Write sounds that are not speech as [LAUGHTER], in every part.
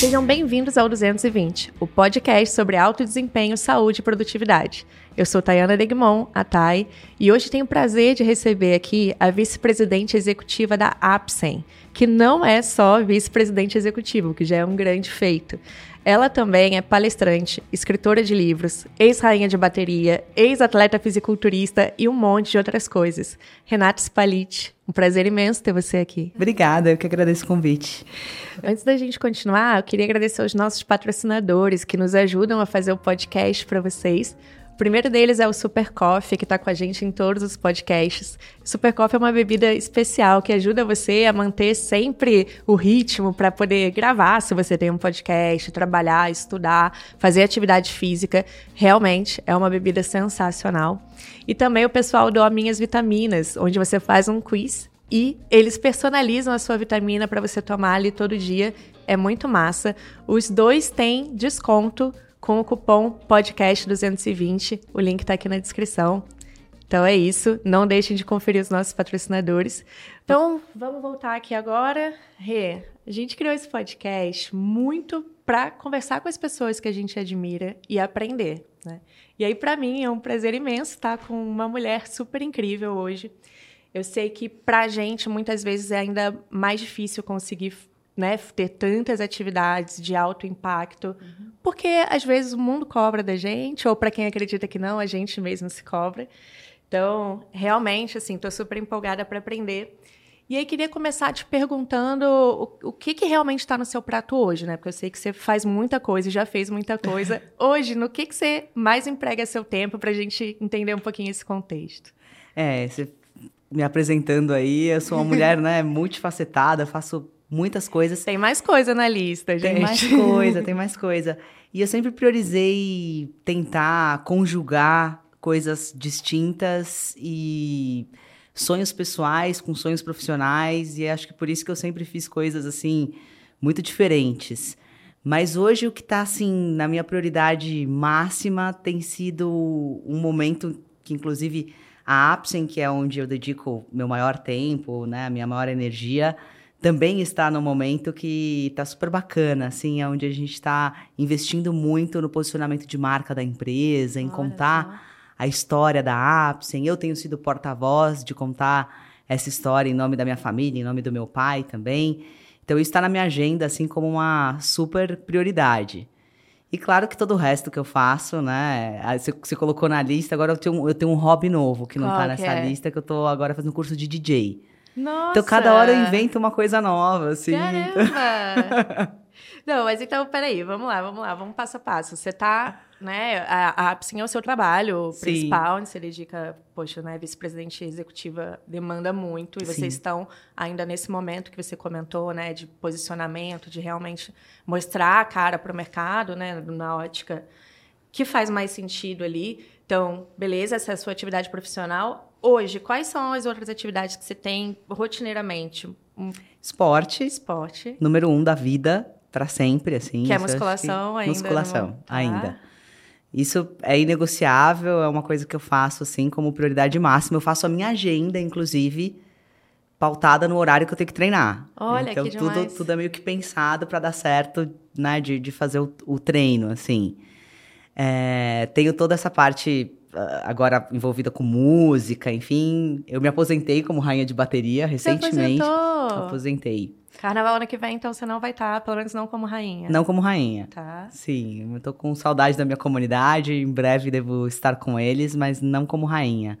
Sejam bem-vindos ao 220, o podcast sobre alto desempenho, saúde e produtividade. Eu sou Tayana Degmon, a Thay, e hoje tenho o prazer de receber aqui a vice-presidente executiva da Apsen, que não é só vice-presidente executivo, que já é um grande feito. Ela também é palestrante, escritora de livros, ex-rainha de bateria, ex-atleta fisiculturista e um monte de outras coisas. Renata Spalit, um prazer imenso ter você aqui. Obrigada, eu que agradeço o convite. Antes da gente continuar, eu queria agradecer aos nossos patrocinadores que nos ajudam a fazer o podcast para vocês primeiro deles é o Super Coffee, que está com a gente em todos os podcasts. Super Coffee é uma bebida especial que ajuda você a manter sempre o ritmo para poder gravar, se você tem um podcast, trabalhar, estudar, fazer atividade física. Realmente é uma bebida sensacional. E também o pessoal do Minhas Vitaminas, onde você faz um quiz e eles personalizam a sua vitamina para você tomar ali todo dia. É muito massa. Os dois têm desconto com o cupom podcast220. O link está aqui na descrição. Então é isso. Não deixem de conferir os nossos patrocinadores. Então, vamos voltar aqui agora. Rê, a gente criou esse podcast muito para conversar com as pessoas que a gente admira e aprender. Né? E aí, para mim, é um prazer imenso estar com uma mulher super incrível hoje. Eu sei que para a gente, muitas vezes, é ainda mais difícil conseguir né, ter tantas atividades de alto impacto, uhum. Porque às vezes o mundo cobra da gente, ou para quem acredita que não, a gente mesmo se cobra. Então, realmente, assim, estou super empolgada para aprender. E aí queria começar te perguntando o, o que, que realmente está no seu prato hoje, né? Porque eu sei que você faz muita coisa e já fez muita coisa. [LAUGHS] Hoje, no que, que você mais emprega seu tempo para a gente entender um pouquinho esse contexto? É, você me apresentando aí, eu sou uma mulher, né, multifacetada, faço muitas coisas. Tem mais coisa na lista, gente. Tem mais coisa, tem mais coisa. E eu sempre priorizei tentar conjugar coisas distintas e sonhos pessoais com sonhos profissionais e acho que por isso que eu sempre fiz coisas assim muito diferentes. Mas hoje o que está assim na minha prioridade máxima tem sido um momento que inclusive a Apsen, que é onde eu dedico meu maior tempo, né, a minha maior energia, também está no momento que está super bacana, assim, é onde a gente está investindo muito no posicionamento de marca da empresa, em Olha contar só. a história da Apsen. Eu tenho sido porta-voz de contar essa história em nome da minha família, em nome do meu pai também. Então isso está na minha agenda, assim, como uma super prioridade. E claro que todo o resto que eu faço, né? Você, você colocou na lista, agora eu tenho, eu tenho um hobby novo que não está nessa é? lista, que eu estou agora fazendo um curso de DJ. Nossa! Então, cada hora eu invento uma coisa nova, assim. Caramba! [LAUGHS] Não, mas então, peraí, vamos lá, vamos lá, vamos passo a passo. Você tá, né, a, a é o seu trabalho Sim. principal, onde você dedica, poxa, né, vice-presidente executiva demanda muito, e Sim. vocês estão ainda nesse momento que você comentou, né, de posicionamento, de realmente mostrar a cara para o mercado, né, na ótica que faz mais sentido ali. Então, beleza, essa é a sua atividade profissional, Hoje, quais são as outras atividades que você tem rotineiramente? Esporte. Esporte. Número um da vida, para sempre, assim. Que é musculação que... ainda. Musculação, não... tá. ainda. Isso é inegociável, é uma coisa que eu faço, assim, como prioridade máxima. Eu faço a minha agenda, inclusive, pautada no horário que eu tenho que treinar. Olha, então, que tudo, demais. tudo é meio que pensado para dar certo, né, de, de fazer o, o treino, assim. É, tenho toda essa parte agora envolvida com música, enfim. Eu me aposentei como rainha de bateria recentemente. Você aposentei. Carnaval ano que vem, então você não vai estar, tá, pelo menos não como rainha. Não como rainha. Tá. Sim, eu tô com saudade da minha comunidade, em breve devo estar com eles, mas não como rainha.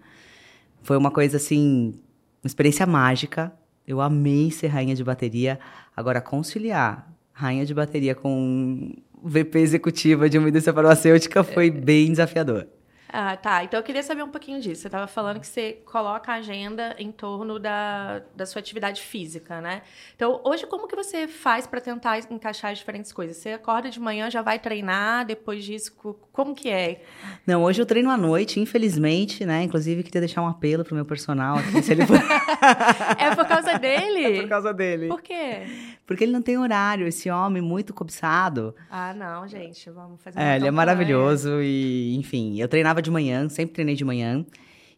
Foi uma coisa assim, uma experiência mágica. Eu amei ser rainha de bateria. Agora, conciliar rainha de bateria com VP executiva de uma indústria farmacêutica foi é. bem desafiador. Ah, tá. Então eu queria saber um pouquinho disso. Você estava falando que você coloca a agenda em torno da, da sua atividade física, né? Então, hoje, como que você faz para tentar encaixar as diferentes coisas? Você acorda de manhã, já vai treinar, depois disso, como que é? Não, hoje eu treino à noite, infelizmente, né? Inclusive, queria deixar um apelo pro meu personal aqui, se ele for... [LAUGHS] é por causa dele? É por causa dele. Por quê? Porque ele não tem horário, esse homem muito cobiçado. Ah, não, gente, vamos fazer É, ele é maravilhoso e, enfim, eu treinava treinava de manhã, sempre treinei de manhã.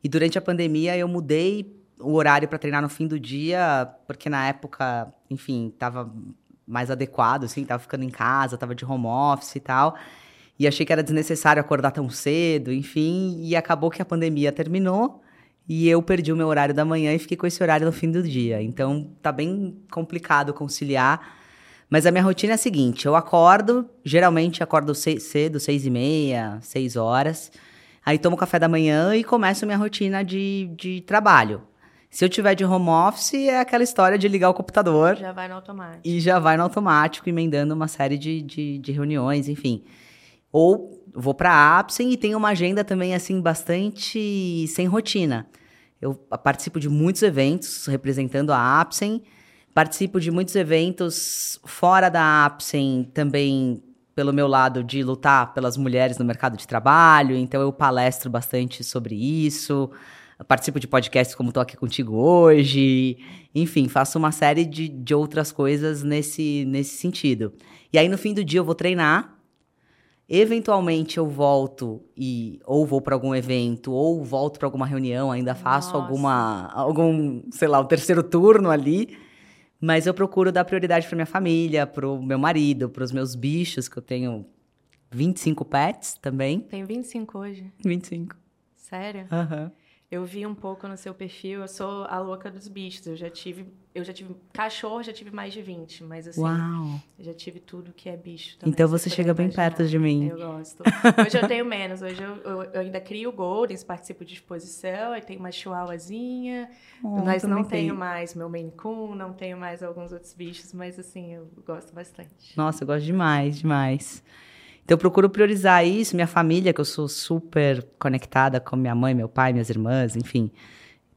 E durante a pandemia eu mudei o horário para treinar no fim do dia, porque na época, enfim, estava mais adequado, assim, tava ficando em casa, tava de home office e tal. E achei que era desnecessário acordar tão cedo, enfim, e acabou que a pandemia terminou e eu perdi o meu horário da manhã e fiquei com esse horário no fim do dia. Então tá bem complicado conciliar. Mas a minha rotina é a seguinte: eu acordo, geralmente acordo cedo, seis e meia, seis horas. Aí tomo café da manhã e começo minha rotina de, de trabalho. Se eu tiver de home office, é aquela história de ligar o computador. Já vai no automático. E já vai no automático, emendando uma série de, de, de reuniões, enfim. Ou vou para a Apsen e tenho uma agenda também, assim, bastante sem rotina. Eu participo de muitos eventos representando a Apsen, participo de muitos eventos fora da Apsen também pelo meu lado de lutar pelas mulheres no mercado de trabalho, então eu palestro bastante sobre isso, participo de podcasts como estou aqui contigo hoje, enfim, faço uma série de, de outras coisas nesse, nesse sentido. E aí no fim do dia eu vou treinar, Eventualmente eu volto e ou vou para algum evento ou volto para alguma reunião, ainda faço Nossa. alguma algum, sei lá, o um terceiro turno ali. Mas eu procuro dar prioridade para minha família, para o meu marido, para os meus bichos, que eu tenho 25 pets também. Tem 25 hoje? 25. Sério? Aham. Uhum. Eu vi um pouco no seu perfil, eu sou a louca dos bichos. Eu já tive, eu já tive cachorro, já tive mais de 20, mas assim, Uau. eu já tive tudo que é bicho também. Então você chega bem imaginar. perto de mim. Eu gosto. Hoje eu tenho menos, hoje eu, eu, eu ainda crio goldens, participo de exposição, aí tenho uma chihuahuazinha, oh, mas não tenho mais meu Maine Coon, não tenho mais alguns outros bichos, mas assim, eu gosto bastante. Nossa, eu gosto demais, demais. Então eu procuro priorizar isso, minha família, que eu sou super conectada com minha mãe, meu pai, minhas irmãs, enfim.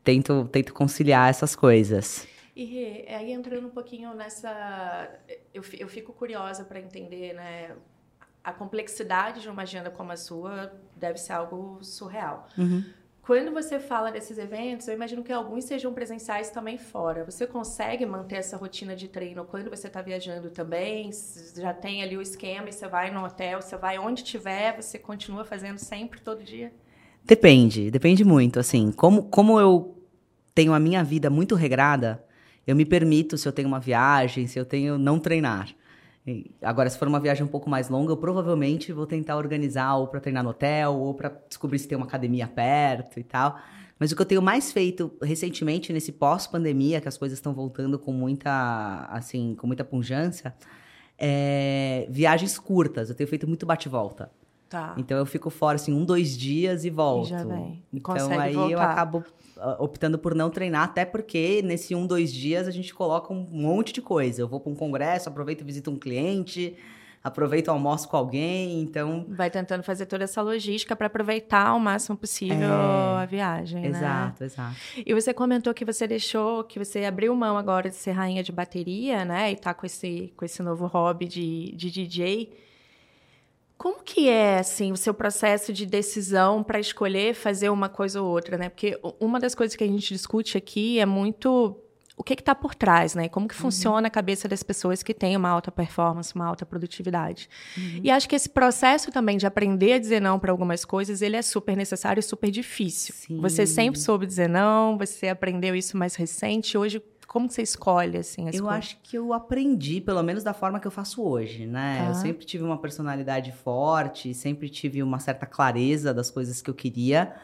Tento, tento conciliar essas coisas. E aí entrando um pouquinho nessa, eu, eu fico curiosa para entender, né? A complexidade de uma agenda como a sua deve ser algo surreal. Uhum. Quando você fala desses eventos, eu imagino que alguns sejam presenciais também fora. Você consegue manter essa rotina de treino quando você está viajando também? Já tem ali o esquema e você vai no hotel, você vai onde tiver, você continua fazendo sempre, todo dia? Depende, depende muito. Assim, como, como eu tenho a minha vida muito regrada, eu me permito, se eu tenho uma viagem, se eu tenho não treinar. Agora, se for uma viagem um pouco mais longa, eu provavelmente vou tentar organizar ou para treinar no hotel, ou para descobrir se tem uma academia perto e tal. Mas o que eu tenho mais feito recentemente, nesse pós-pandemia, que as coisas estão voltando com muita, assim, com muita punjância, é viagens curtas. Eu tenho feito muito bate-volta. Tá. Então eu fico fora, assim, um, dois dias e volto. E já vem. Então Consegue aí voltar. eu acabo ah, optando por não treinar, até porque nesse um, dois dias a gente coloca um monte de coisa. Eu vou para um congresso, aproveito e visito um cliente, aproveito almoço com alguém, então... Vai tentando fazer toda essa logística para aproveitar ao máximo possível é... a viagem, Exato, né? exato. E você comentou que você deixou, que você abriu mão agora de ser rainha de bateria, né? E tá com esse, com esse novo hobby de, de DJ. Como que é assim o seu processo de decisão para escolher fazer uma coisa ou outra, né? Porque uma das coisas que a gente discute aqui é muito o que está por trás, né? Como que uhum. funciona a cabeça das pessoas que têm uma alta performance, uma alta produtividade. Uhum. E acho que esse processo também de aprender a dizer não para algumas coisas, ele é super necessário e super difícil. Sim. Você sempre soube dizer não, você aprendeu isso mais recente, hoje como você escolhe, assim, as Eu coisas? acho que eu aprendi, pelo menos da forma que eu faço hoje, né? Tá. Eu sempre tive uma personalidade forte, sempre tive uma certa clareza das coisas que eu queria,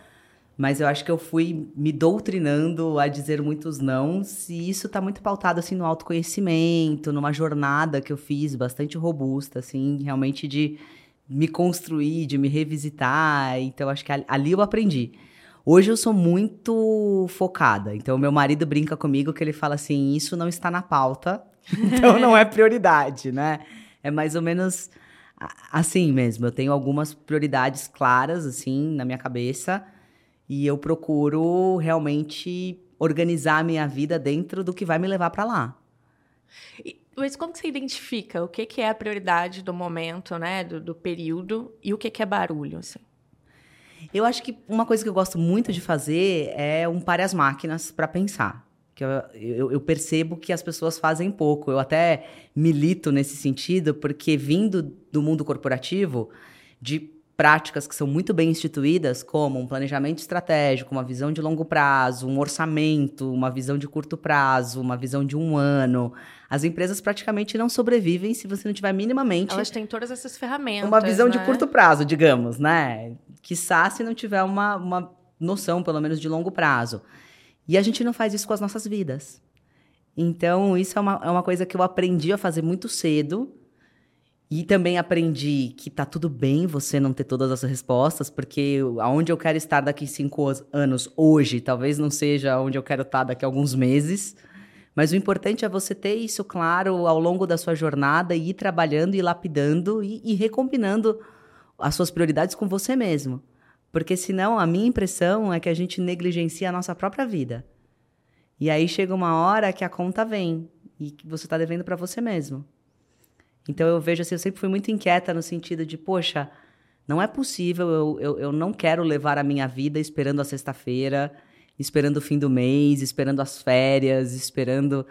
mas eu acho que eu fui me doutrinando a dizer muitos nãos, e isso está muito pautado, assim, no autoconhecimento, numa jornada que eu fiz bastante robusta, assim, realmente de me construir, de me revisitar, então acho que ali eu aprendi. Hoje eu sou muito focada. Então, meu marido brinca comigo que ele fala assim: isso não está na pauta, [LAUGHS] então não é prioridade, né? É mais ou menos assim mesmo. Eu tenho algumas prioridades claras, assim, na minha cabeça, e eu procuro realmente organizar a minha vida dentro do que vai me levar para lá. mas como que você identifica o que, que é a prioridade do momento, né, do, do período, e o que, que é barulho, assim? Eu acho que uma coisa que eu gosto muito de fazer é um pare as máquinas para pensar. Que eu, eu, eu, percebo que as pessoas fazem pouco. Eu até milito nesse sentido, porque vindo do mundo corporativo, de práticas que são muito bem instituídas, como um planejamento estratégico, uma visão de longo prazo, um orçamento, uma visão de curto prazo, uma visão de um ano, as empresas praticamente não sobrevivem se você não tiver minimamente. Elas têm todas essas ferramentas. Uma visão né? de curto prazo, digamos, né? Quiçá se não tiver uma, uma noção, pelo menos, de longo prazo. E a gente não faz isso com as nossas vidas. Então, isso é uma, é uma coisa que eu aprendi a fazer muito cedo e também aprendi que tá tudo bem você não ter todas as respostas, porque aonde eu quero estar daqui cinco anos hoje, talvez não seja onde eu quero estar daqui a alguns meses. Mas o importante é você ter isso claro ao longo da sua jornada e ir trabalhando e lapidando e, e recombinando as suas prioridades com você mesmo. Porque senão a minha impressão é que a gente negligencia a nossa própria vida. E aí chega uma hora que a conta vem e que você está devendo para você mesmo. Então eu vejo assim, eu sempre fui muito inquieta no sentido de, poxa, não é possível, eu, eu, eu não quero levar a minha vida esperando a sexta-feira, esperando o fim do mês, esperando as férias, esperando.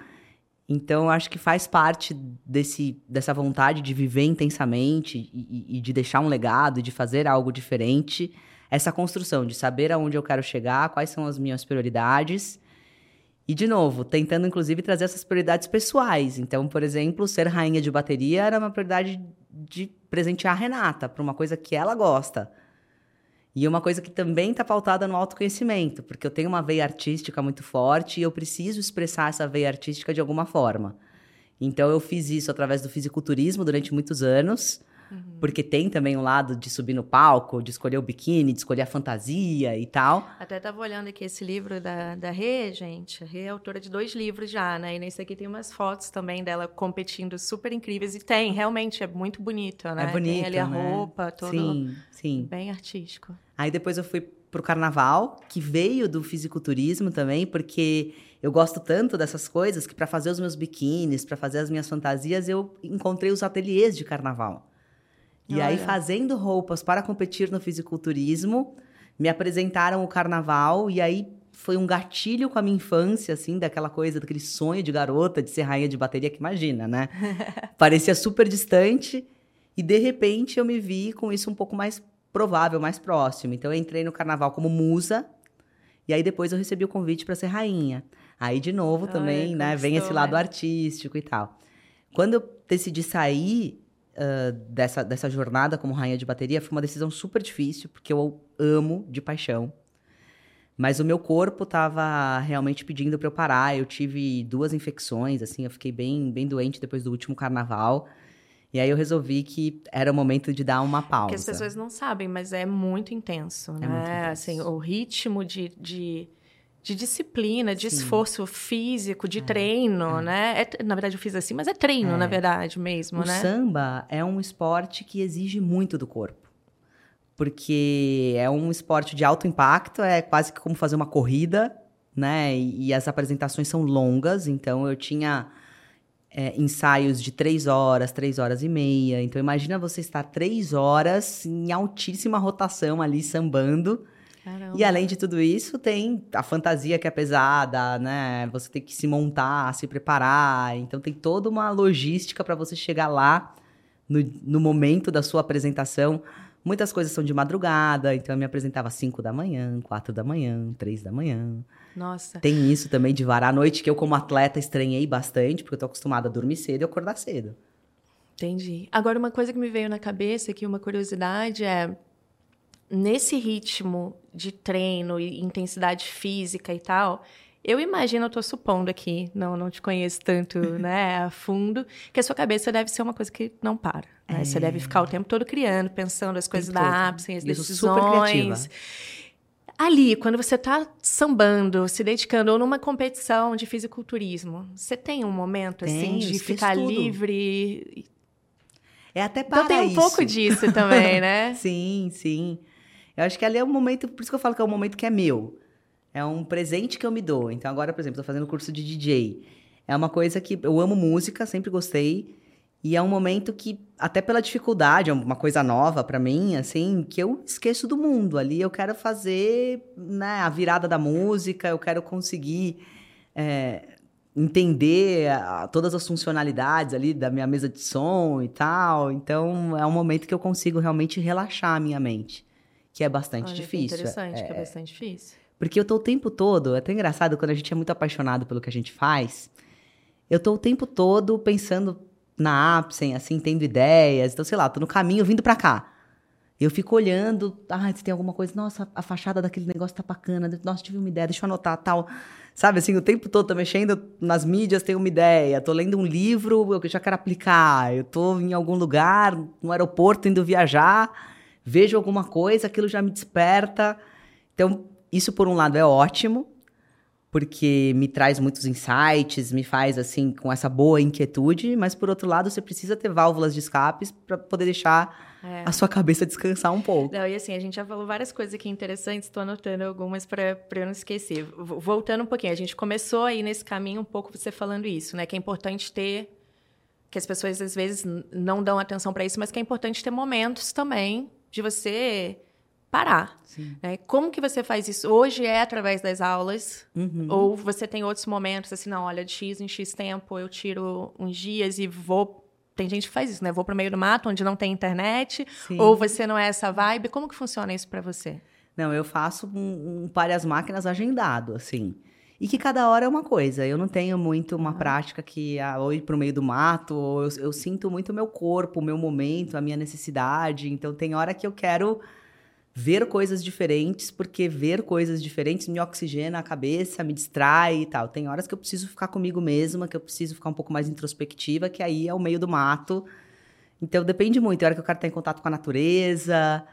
Então acho que faz parte desse, dessa vontade de viver intensamente e, e de deixar um legado, de fazer algo diferente, essa construção de saber aonde eu quero chegar, quais são as minhas prioridades e, de novo, tentando inclusive trazer essas prioridades pessoais. Então, por exemplo, ser rainha de bateria era uma prioridade de presentear a Renata para uma coisa que ela gosta. E uma coisa que também está pautada no autoconhecimento, porque eu tenho uma veia artística muito forte e eu preciso expressar essa veia artística de alguma forma. Então, eu fiz isso através do fisiculturismo durante muitos anos. Uhum. Porque tem também um lado de subir no palco, de escolher o biquíni, de escolher a fantasia e tal. Até estava olhando aqui esse livro da, da Rê, gente. A Rê é autora de dois livros já, né? E nesse aqui tem umas fotos também dela competindo super incríveis. E tem, realmente, é muito bonito, né? É bonito, Tem ali a né? roupa, todo sim, sim. bem artístico. Aí depois eu fui pro carnaval, que veio do fisiculturismo também, porque eu gosto tanto dessas coisas que para fazer os meus biquínis, para fazer as minhas fantasias, eu encontrei os ateliês de carnaval. E Olha. aí, fazendo roupas para competir no fisiculturismo, me apresentaram o carnaval e aí foi um gatilho com a minha infância, assim, daquela coisa, daquele sonho de garota de ser rainha de bateria, que imagina, né? [LAUGHS] Parecia super distante e de repente eu me vi com isso um pouco mais provável, mais próximo. Então eu entrei no carnaval como musa e aí depois eu recebi o convite para ser rainha. Aí de novo também, né, vem esse lado né? artístico e tal. Quando eu decidi sair, uh, dessa, dessa jornada como rainha de bateria foi uma decisão super difícil, porque eu amo de paixão. Mas o meu corpo estava realmente pedindo para eu parar. Eu tive duas infecções, assim, eu fiquei bem, bem doente depois do último carnaval. E aí eu resolvi que era o momento de dar uma pausa. Porque as pessoas não sabem, mas é muito intenso, é né? Muito intenso. Assim, o ritmo de, de de disciplina, de Sim. esforço físico, de é, treino, é. né? É, na verdade, eu fiz assim, mas é treino, é. na verdade, mesmo, o né? O samba é um esporte que exige muito do corpo. Porque é um esporte de alto impacto, é quase que como fazer uma corrida, né? E, e as apresentações são longas, então eu tinha é, ensaios de três horas, três horas e meia. Então imagina você estar três horas em altíssima rotação ali, sambando Caramba. E além de tudo isso, tem a fantasia que é pesada, né? Você tem que se montar, se preparar. Então tem toda uma logística para você chegar lá no, no momento da sua apresentação. Muitas coisas são de madrugada, então eu me apresentava às 5 da manhã, 4 da manhã, 3 da manhã. Nossa. Tem isso também de varar à noite, que eu, como atleta, estranhei bastante, porque eu tô acostumada a dormir cedo e acordar cedo. Entendi. Agora, uma coisa que me veio na cabeça aqui, uma curiosidade é nesse ritmo de treino e intensidade física e tal, eu imagino, eu tô supondo aqui, não, não te conheço tanto, [LAUGHS] né, a fundo, que a sua cabeça deve ser uma coisa que não para. Né? É. Você deve ficar o tempo todo criando, pensando as coisas da Apsen, as decisões. Ali, quando você está sambando, se dedicando, ou numa competição de fisiculturismo, você tem um momento, assim, de ficar tudo. livre? É até para Então tem um isso. pouco disso também, [LAUGHS] né? sim, sim. Eu acho que ali é um momento, por isso que eu falo que é um momento que é meu. É um presente que eu me dou. Então, agora, por exemplo, estou fazendo curso de DJ. É uma coisa que eu amo música, sempre gostei. E é um momento que, até pela dificuldade, é uma coisa nova para mim, assim, que eu esqueço do mundo. Ali eu quero fazer né, a virada da música, eu quero conseguir é, entender a, todas as funcionalidades ali da minha mesa de som e tal. Então, é um momento que eu consigo realmente relaxar a minha mente, que é bastante Olha, que difícil. interessante, que é bastante difícil. Porque eu tô o tempo todo, é até engraçado quando a gente é muito apaixonado pelo que a gente faz, eu tô o tempo todo pensando na Apsen, assim, tendo ideias. Então, sei lá, tô no caminho vindo pra cá. Eu fico olhando, ah, se tem alguma coisa, nossa, a fachada daquele negócio tá bacana, nossa, tive uma ideia, deixa eu anotar, tal. Sabe, assim, o tempo todo tô mexendo nas mídias, tenho uma ideia, tô lendo um livro, eu já quero aplicar, eu tô em algum lugar, no aeroporto, indo viajar, vejo alguma coisa, aquilo já me desperta. Então, isso por um lado é ótimo, porque me traz muitos insights, me faz assim com essa boa inquietude, mas por outro lado você precisa ter válvulas de escapes para poder deixar é. a sua cabeça descansar um pouco. Não, e assim, a gente já falou várias coisas aqui interessantes, estou anotando algumas para eu não esquecer. Voltando um pouquinho, a gente começou aí nesse caminho um pouco você falando isso, né, que é importante ter que as pessoas às vezes não dão atenção para isso, mas que é importante ter momentos também de você parar. Né? Como que você faz isso? Hoje é através das aulas? Uhum. Ou você tem outros momentos, assim, não, olha, de X em X tempo eu tiro uns dias e vou... Tem gente que faz isso, né? Vou para o meio do mato, onde não tem internet. Sim. Ou você não é essa vibe. Como que funciona isso para você? Não, eu faço um, um pare as máquinas agendado, assim. E que cada hora é uma coisa. Eu não tenho muito uma uhum. prática que ah, ou ir para o meio do mato, ou eu, eu sinto muito o meu corpo, o meu momento, a minha necessidade. Então tem hora que eu quero ver coisas diferentes, porque ver coisas diferentes me oxigena a cabeça, me distrai e tal. Tem horas que eu preciso ficar comigo mesma, que eu preciso ficar um pouco mais introspectiva, que aí é o meio do mato. Então depende muito, tem hora que eu quero estar em contato com a natureza,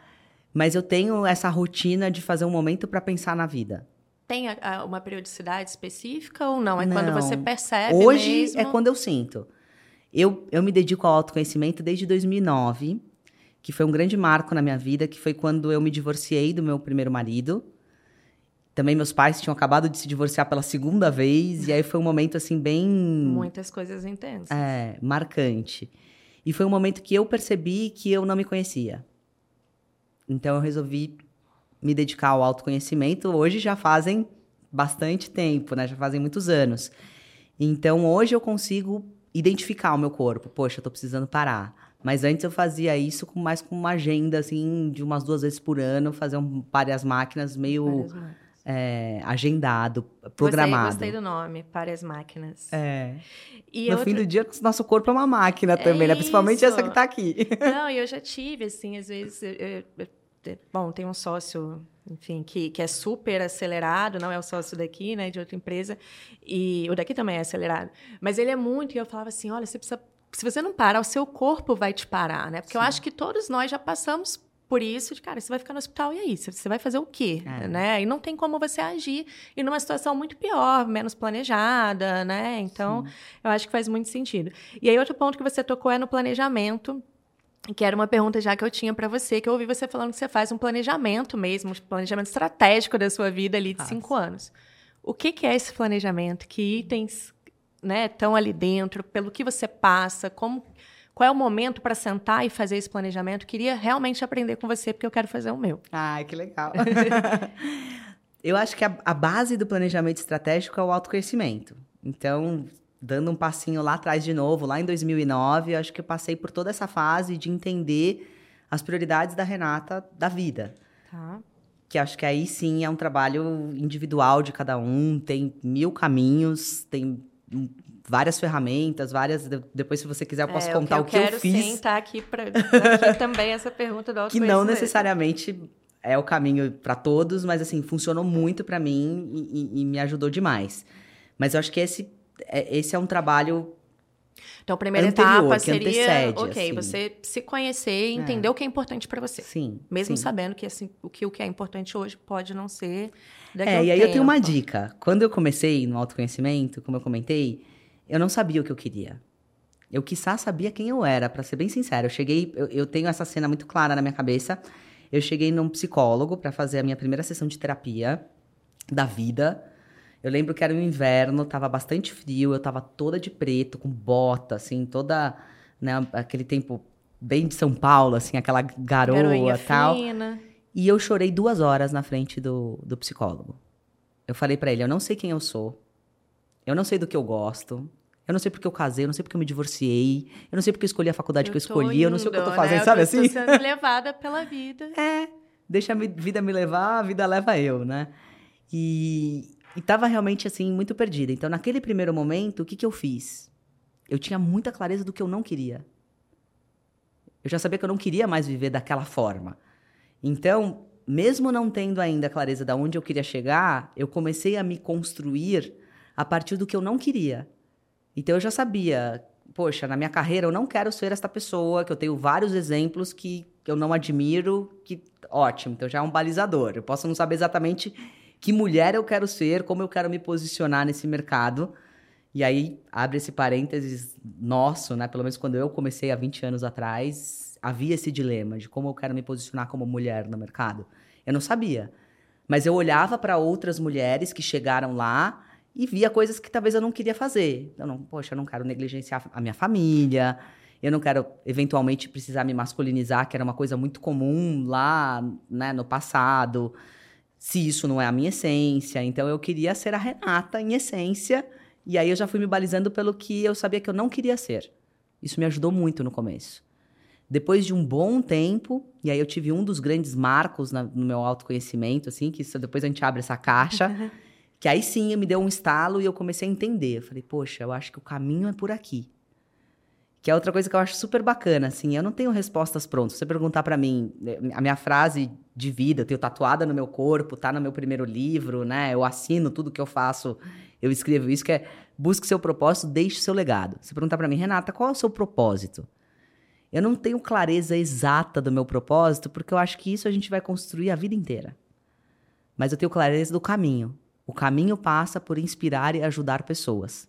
mas eu tenho essa rotina de fazer um momento para pensar na vida. Tem a, a, uma periodicidade específica ou não? É não. quando você percebe Hoje mesmo? é quando eu sinto. Eu, eu me dedico ao autoconhecimento desde 2009 que foi um grande marco na minha vida, que foi quando eu me divorciei do meu primeiro marido. Também meus pais tinham acabado de se divorciar pela segunda vez, e aí foi um momento assim bem muitas coisas intensas. É, marcante. E foi um momento que eu percebi que eu não me conhecia. Então eu resolvi me dedicar ao autoconhecimento. Hoje já fazem bastante tempo, né? Já fazem muitos anos. Então hoje eu consigo identificar o meu corpo. Poxa, eu tô precisando parar mas antes eu fazia isso com mais com uma agenda, assim, de umas duas vezes por ano, fazer um pare as máquinas meio é, agendado, programado. Gostei, gostei do nome, pare as máquinas. É. E no outra... fim do dia, nosso corpo é uma máquina é também, né? Principalmente essa que está aqui. Não, e eu já tive, assim, às vezes. Eu, eu, bom, tem um sócio enfim, que, que é super acelerado, não é o sócio daqui, né, de outra empresa, e o daqui também é acelerado, mas ele é muito, e eu falava assim, olha, você precisa se você não parar, o seu corpo vai te parar, né? Porque Sim. eu acho que todos nós já passamos por isso, de cara, você vai ficar no hospital e aí? Você vai fazer o quê? É. Né? E não tem como você agir e numa situação muito pior, menos planejada, né? Então, Sim. eu acho que faz muito sentido. E aí, outro ponto que você tocou é no planejamento. Que era uma pergunta já que eu tinha para você, que eu ouvi você falando que você faz um planejamento mesmo, um planejamento estratégico da sua vida ali de Faz. cinco anos. O que, que é esse planejamento? Que itens né, estão ali dentro, pelo que você passa, como, qual é o momento para sentar e fazer esse planejamento. Queria realmente aprender com você, porque eu quero fazer o meu. Ai, que legal. [LAUGHS] eu acho que a, a base do planejamento estratégico é o autoconhecimento. Então, dando um passinho lá atrás de novo, lá em 2009, eu acho que eu passei por toda essa fase de entender as prioridades da Renata da vida. Tá. Que acho que aí sim é um trabalho individual de cada um, tem mil caminhos, tem várias ferramentas, várias. Depois, se você quiser, eu posso é, contar o que, eu, o que eu fiz. Sim, tá aqui, pra, aqui [LAUGHS] também essa pergunta do Que não necessariamente é o caminho para todos, mas assim, funcionou muito para mim e, e, e, me ajudou demais. Mas eu acho que esse esse é um trabalho. Então, a primeira anterior, etapa seria, antecede, ok, assim. você se conhecer e é. entender é. o que é importante para você. Sim. Mesmo sim. sabendo que assim, o que o que é importante hoje pode não ser Daqui é, e aí tempo. eu tenho uma dica. Quando eu comecei no autoconhecimento, como eu comentei, eu não sabia o que eu queria. Eu, quiçá, sabia quem eu era, para ser bem sincero. Eu cheguei, eu, eu, tenho essa cena muito clara na minha cabeça. Eu cheguei num psicólogo para fazer a minha primeira sessão de terapia da vida. Eu lembro que era o inverno, tava bastante frio, eu tava toda de preto, com bota, assim, toda, né, aquele tempo bem de São Paulo, assim, aquela garoa e tal. Fina. E eu chorei duas horas na frente do, do psicólogo. Eu falei para ele: eu não sei quem eu sou. eu não sei do que eu gosto, eu não sei porque eu casei, eu não sei porque eu me divorciei, eu não sei porque eu escolhi a faculdade Eu que eu escolhi, eu não sei o que eu tô indo, fazendo, né? sabe eu assim? tô sendo [LAUGHS] levada pela vida. É, deixa a vida me levar, a vida leva eu, né? E, e tava realmente, assim, muito perdida. Então, naquele primeiro momento, o que que eu fiz? Eu tinha muita clareza do que eu não queria. Eu já sabia que eu não queria mais viver daquela forma. Então, mesmo não tendo ainda clareza de onde eu queria chegar, eu comecei a me construir a partir do que eu não queria. Então, eu já sabia, poxa, na minha carreira eu não quero ser esta pessoa, que eu tenho vários exemplos que eu não admiro, que ótimo, então já é um balizador. Eu posso não saber exatamente que mulher eu quero ser, como eu quero me posicionar nesse mercado. E aí abre esse parênteses nosso, né? Pelo menos quando eu comecei há 20 anos atrás, havia esse dilema de como eu quero me posicionar como mulher no mercado. Eu não sabia. Mas eu olhava para outras mulheres que chegaram lá e via coisas que talvez eu não queria fazer. Eu não, poxa, eu não quero negligenciar a minha família, eu não quero eventualmente precisar me masculinizar, que era uma coisa muito comum lá, né, no passado. Se isso não é a minha essência, então eu queria ser a Renata em essência, e aí eu já fui me balizando pelo que eu sabia que eu não queria ser. Isso me ajudou muito no começo. Depois de um bom tempo, e aí eu tive um dos grandes marcos na- no meu autoconhecimento, assim, que isso, depois a gente abre essa caixa, [LAUGHS] que aí sim me deu um estalo e eu comecei a entender. Eu falei, poxa, eu acho que o caminho é por aqui. Que é outra coisa que eu acho super bacana, assim, eu não tenho respostas prontas. Se você perguntar pra mim, eh, a minha frase de vida, eu tenho tatuada no meu corpo, tá no meu primeiro livro, né? Eu assino tudo que eu faço, eu escrevo isso, que é busque seu propósito, deixe seu legado. Se perguntar pra mim, Renata, qual é o seu propósito? Eu não tenho clareza exata do meu propósito, porque eu acho que isso a gente vai construir a vida inteira. Mas eu tenho clareza do caminho. O caminho passa por inspirar e ajudar pessoas.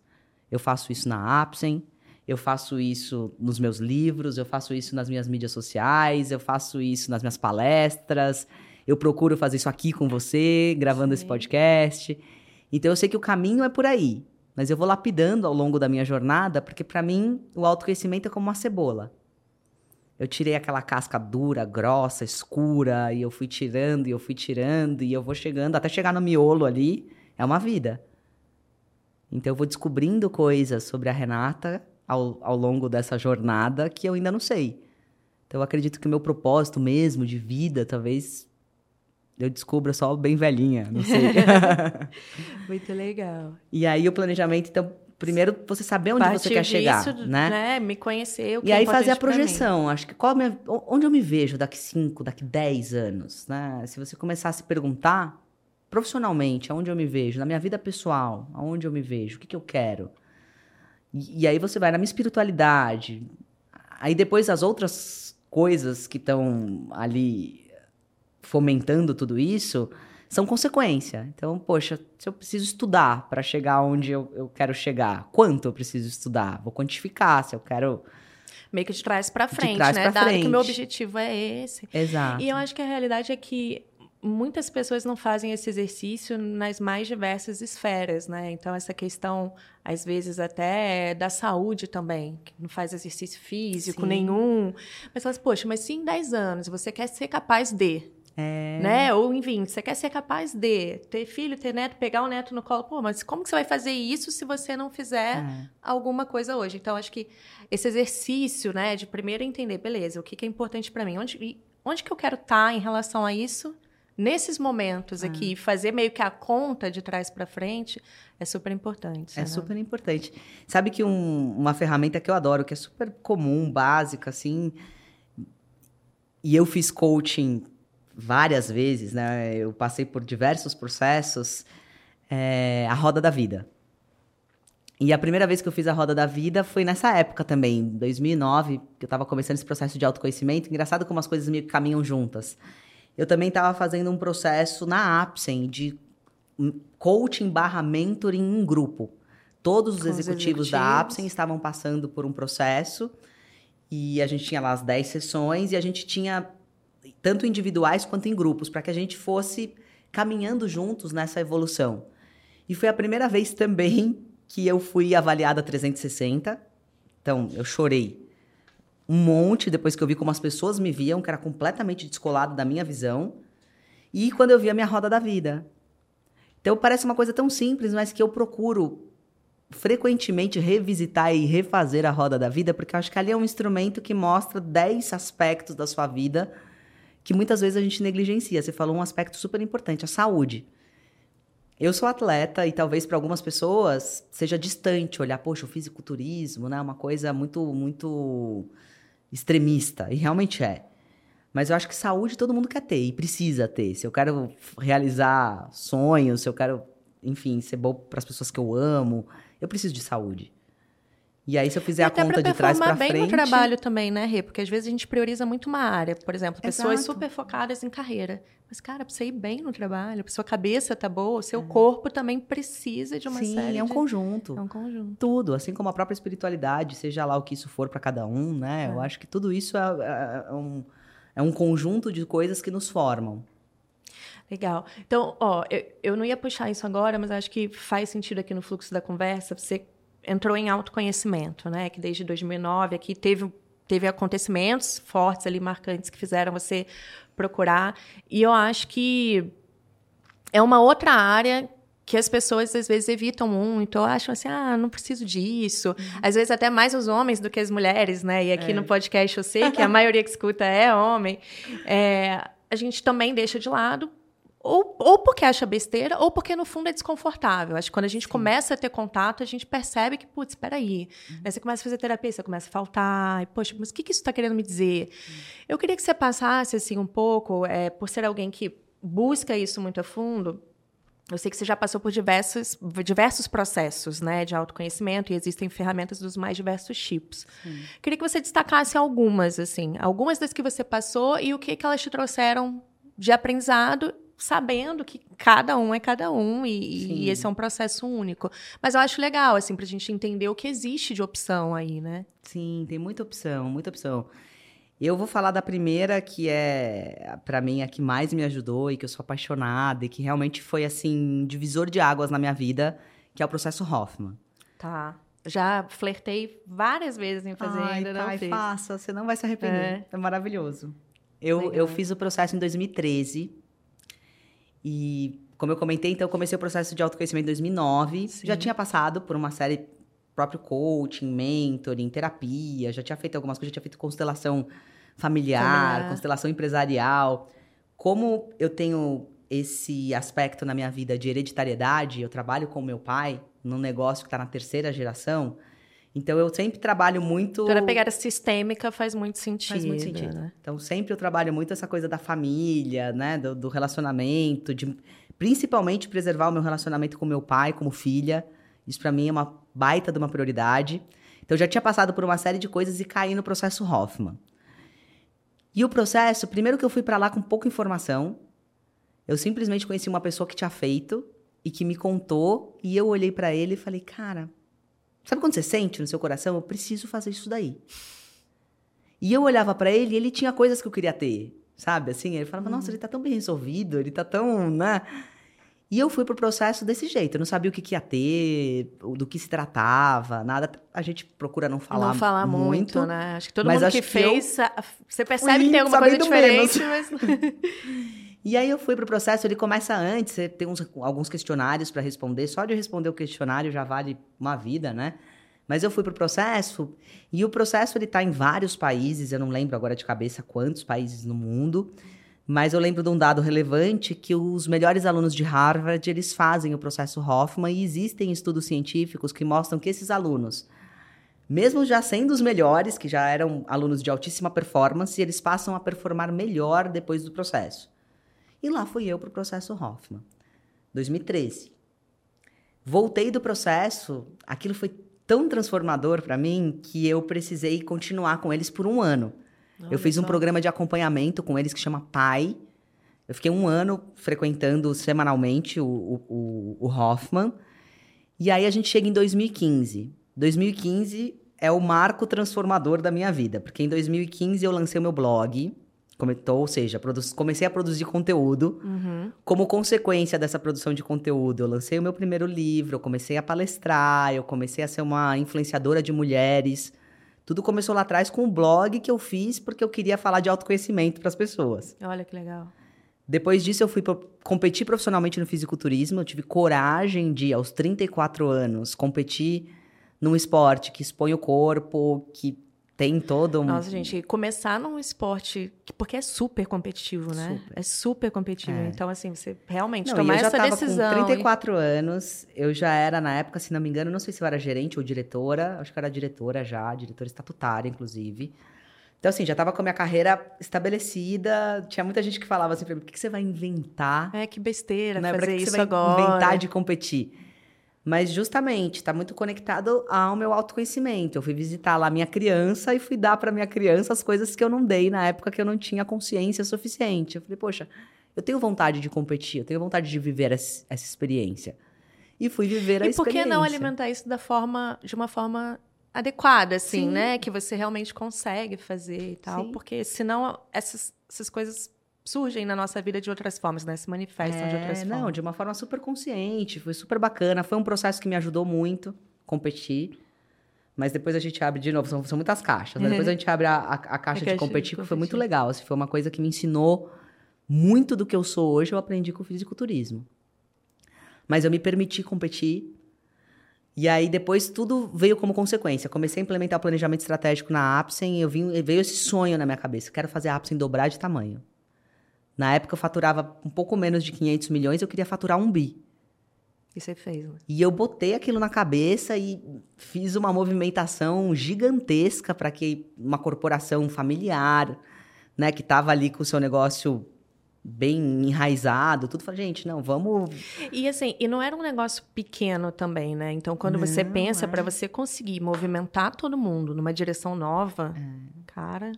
Eu faço isso na Apsen, eu faço isso nos meus livros, eu faço isso nas minhas mídias sociais, eu faço isso nas minhas palestras, eu procuro fazer isso aqui com você, gravando esse Sim. podcast. Então eu sei que o caminho é por aí, mas eu vou lapidando ao longo da minha jornada, porque para mim o autoconhecimento é como uma cebola. Eu tirei aquela casca dura, grossa, escura, e eu fui tirando, e eu fui tirando, e eu vou chegando, até chegar no miolo ali, é uma vida. Então eu vou descobrindo coisas sobre a Renata ao, ao longo dessa jornada que eu ainda não sei. Então eu acredito que o meu propósito mesmo de vida, talvez eu descubra só bem velhinha, não sei. [LAUGHS] Muito legal. e aí o planejamento, então, primeiro você saber onde você quer chegar, disso, né? Me conhecer o que E é aí fazer a projeção. Acho que qual a minha- onde eu me vejo daqui 5, daqui 10 anos, né? Se você começar a se perguntar profissionalmente, aonde eu me vejo, na minha vida pessoal, aonde eu me vejo, o que, que eu quero. E, e aí você vai na minha espiritualidade. Aí depois as outras coisas que estão ali fomentando tudo isso são consequência. Então, poxa, se eu preciso estudar para chegar onde eu, eu quero chegar, quanto eu preciso estudar? Vou quantificar se eu quero Meio que de trás pra frente, trás né? Dado que o meu frente. objetivo é esse. Exato. E eu acho que a realidade é que muitas pessoas não fazem esse exercício nas mais diversas esferas, né? Então, essa questão, às vezes, até da saúde também, que não faz exercício físico Sim. nenhum. Mas fala assim, poxa, mas se em 10 anos você quer ser capaz de, É. né? Ou em 20, você quer ser capaz de ter filho, ter neto, pegar o neto no colo. Pô, mas como que você vai fazer isso se você não fizer É. alguma coisa hoje. Então, acho que esse exercício, né, de primeiro entender, beleza, o que, que é importante para mim, onde, onde que eu quero estar em relação a isso, nesses momentos aqui, fazer meio que a conta de trás para frente, é super importante. É né? super importante. Sabe que um- uma ferramenta que eu adoro, que é super comum, básica, assim. E eu fiz coaching várias vezes, né? Eu passei por diversos processos. é a roda da vida. E a primeira vez que eu fiz a roda da vida foi nessa época também, em 2009, que eu estava começando esse processo de autoconhecimento. Engraçado como as coisas meio que caminham juntas. Eu também estava fazendo um processo na Apsen de coaching barra mentoring em grupo. Todos os Com os executivos, da executivos. Apsen estavam passando por um processo e a gente tinha lá as 10 sessões e a gente tinha tanto individuais quanto em grupos para que a gente fosse caminhando juntos nessa evolução. E foi a primeira vez também que eu fui avaliada 360. Então, eu chorei um monte depois que eu vi como as pessoas me viam, que era completamente descolado da minha visão. E quando eu vi a minha roda da vida. Então, parece uma coisa tão simples, mas que eu procuro frequentemente revisitar e refazer a roda da vida, porque eu acho que ali é um instrumento que mostra 10 aspectos da sua vida que muitas vezes a gente negligencia. Você falou um aspecto super importante, a saúde. Eu sou atleta e talvez para algumas pessoas seja distante olhar, poxa, o fisiculturismo, né, uma coisa muito muito extremista, e realmente é. Mas eu acho que saúde todo mundo quer ter e precisa ter. Se eu quero realizar sonhos, se eu quero, enfim, ser bom para as pessoas que eu amo, eu preciso de saúde. E aí, se eu fizer e a conta de trás para frente... bem no trabalho também, né, Rê? Porque às vezes a gente prioriza muito uma área. Por exemplo, pessoas Exato. super focadas em carreira. Mas, cara, você ir bem no trabalho, pra sua cabeça tá boa, o seu é. corpo também precisa de uma Sim, série é um de... conjunto. É um conjunto. Tudo, assim como a própria espiritualidade, seja lá o que isso for para cada um, né? É. Eu acho que tudo isso é, é, é, um, é um conjunto de coisas que nos formam. Legal. Então, ó, eu, eu não ia puxar isso agora, mas acho que faz sentido aqui no fluxo da conversa. Você entrou em autoconhecimento, né? Que desde 2009 aqui teve teve acontecimentos fortes ali marcantes que fizeram você procurar. E eu acho que é uma outra área que as pessoas às vezes evitam muito, acham assim, ah, não preciso disso. Uhum. Às vezes até mais os homens do que as mulheres, né? E aqui é. no podcast eu sei que a [LAUGHS] maioria que escuta é homem. É, a gente também deixa de lado ou, ou porque acha besteira, ou porque no fundo é desconfortável. Acho que quando a gente Sim. começa a ter contato, a gente percebe que, putz, espera aí. Uhum. Aí você começa a fazer terapia, você começa a faltar. E, Poxa, mas o que, que isso está querendo me dizer? Uhum. Eu queria que você passasse, assim, um pouco, é, por ser alguém que busca isso muito a fundo, eu sei que você já passou por diversos, diversos processos né, de autoconhecimento e existem ferramentas dos mais diversos tipos. Sim. Queria que você destacasse algumas, assim, algumas das que você passou e o que, que elas te trouxeram de aprendizado sabendo que cada um é cada um e, e, esse é um processo único. Mas eu acho legal, assim, pra gente entender o que existe de opção aí, né? Sim, tem muita opção, muita opção. Eu vou falar da primeira, que é, para mim, a que mais me ajudou e que eu sou apaixonada e que realmente foi, assim, divisor de águas na minha vida, que é o processo Hoffman. Tá. Já flertei várias vezes em fazer, Ai, ainda não fiz. faça, você não vai se arrepender. É, é maravilhoso. Eu, eu fiz o processo em 2013 e, como eu comentei, então eu comecei o processo de autoconhecimento em 2009. Sim. Já tinha passado por uma série próprio coaching, mentoring, terapia, já tinha feito algumas coisas, já tinha feito constelação familiar, familiar, constelação empresarial. Como eu tenho esse aspecto na minha vida de hereditariedade, eu trabalho com meu pai num negócio que está na terceira geração, então eu sempre trabalho muito. Toda a pegada sistêmica faz muito sentido. Faz muito sentido. Né? Então sempre eu trabalho muito essa coisa da família, né? Do, do, relacionamento, de principalmente preservar o meu relacionamento com meu pai, como filha. Isso para mim é uma baita de uma prioridade. Então eu já tinha passado por uma série de coisas e caí no processo Hoffman. E o processo, primeiro que eu fui para lá com pouca informação, eu simplesmente conheci uma pessoa que tinha feito e que me contou, e eu olhei para ele e falei, cara, Sabe quando você sente no seu coração, eu preciso fazer isso daí? E eu olhava para ele e ele tinha coisas que eu queria ter, sabe? Assim, ele falava, nossa, uhum. ele tá tão bem resolvido, ele tá tão, né? E eu fui pro processo desse jeito. Eu não sabia o que, que ia ter, do que se tratava, nada. A gente procura não falar muito. Não falar muito, né? Acho que todo mundo que fez, que você percebe que tem alguma coisa diferente, menos. mas... [LAUGHS] E aí eu fui pro processo, ele começa antes, você tem uns, alguns questionários para responder. Só de responder o questionário já vale uma vida, né? Mas eu fui pro processo e o processo ele tá em vários países, eu não lembro agora de cabeça quantos países no mundo, mas eu lembro de um dado relevante que os melhores alunos de Harvard, eles fazem o processo Hoffman e existem estudos científicos que mostram que esses alunos, mesmo já sendo os melhores, que já eram alunos de altíssima performance, eles passam a performar melhor depois do processo. E lá fui eu para o processo Hoffman, 2013. Voltei do processo, aquilo foi tão transformador para mim que eu precisei continuar com eles por um ano. Eu fiz um programa de acompanhamento com eles que chama PAI. Eu fiquei um ano frequentando semanalmente o, o, o Hoffman. E aí a gente chega em 2015. 2015 é o marco transformador da minha vida, porque em 2015 eu lancei o meu blog, Comentou, ou seja, comecei a produzir conteúdo. Uhum. Como consequência dessa produção de conteúdo, eu lancei o meu primeiro livro, eu comecei a palestrar, eu comecei a ser uma influenciadora de mulheres. Tudo começou lá atrás com um blog que eu fiz porque eu queria falar de autoconhecimento para as pessoas. Olha que legal. Depois disso, eu fui competir profissionalmente no fisiculturismo. Eu tive coragem de, aos 34 anos, competir num esporte que expõe o corpo, que tem todo um. Nossa, gente, começar num esporte. Porque é super competitivo, né? Super. É super competitivo. É. Então, assim, você realmente não, tomar eu já essa tava decisão. Com 34 e... anos, eu já era, na época, se não me engano, não sei se eu era gerente ou diretora. Acho que eu era diretora já, diretora estatutária, inclusive. Então, assim, já estava com a minha carreira estabelecida. Tinha muita gente que falava assim pra mim: o que, que você vai inventar? É, que besteira, né? fazer pra que isso você vai agora. inventar de competir. Mas justamente está muito conectado ao meu autoconhecimento. Eu fui visitar lá minha criança e fui dar para minha criança as coisas que eu não dei na época que eu não tinha consciência suficiente. Eu falei, poxa, eu tenho vontade de competir, eu tenho vontade de viver essa, essa experiência. E fui viver a e experiência. E por que não alimentar isso da forma, de uma forma adequada, assim, Sim. né? Que você realmente consegue fazer e tal. Sim. Porque senão essas, essas coisas surgem na nossa vida de outras formas, né? Se manifestam é, de outras não, formas. Não, de uma forma super consciente, foi super bacana. Foi um processo que me ajudou muito competir. Mas depois a gente abre de novo, são, são muitas caixas. Né? Depois a [LAUGHS] gente abre a, a, a caixa de competir, que foi muito legal. Assim, foi uma coisa que me ensinou muito do que eu sou hoje, eu aprendi com o fisiculturismo. Mas eu me permiti competir. E aí depois tudo veio como consequência. Comecei a implementar o planejamento estratégico na Apsen, eu vim, veio esse sonho na minha cabeça. Quero fazer a Apsen dobrar de tamanho. Na época eu faturava um pouco menos de 500 milhões, eu queria faturar um bi. E você fez, né? E eu botei aquilo na cabeça e fiz uma movimentação gigantesca para que uma corporação familiar, né, que estava ali com o seu negócio bem enraizado, tudo. Falei, gente, não, vamos. E assim, e não era um negócio pequeno também, né? Então, quando não, você pensa é. para você conseguir movimentar todo mundo numa direção nova, é. cara.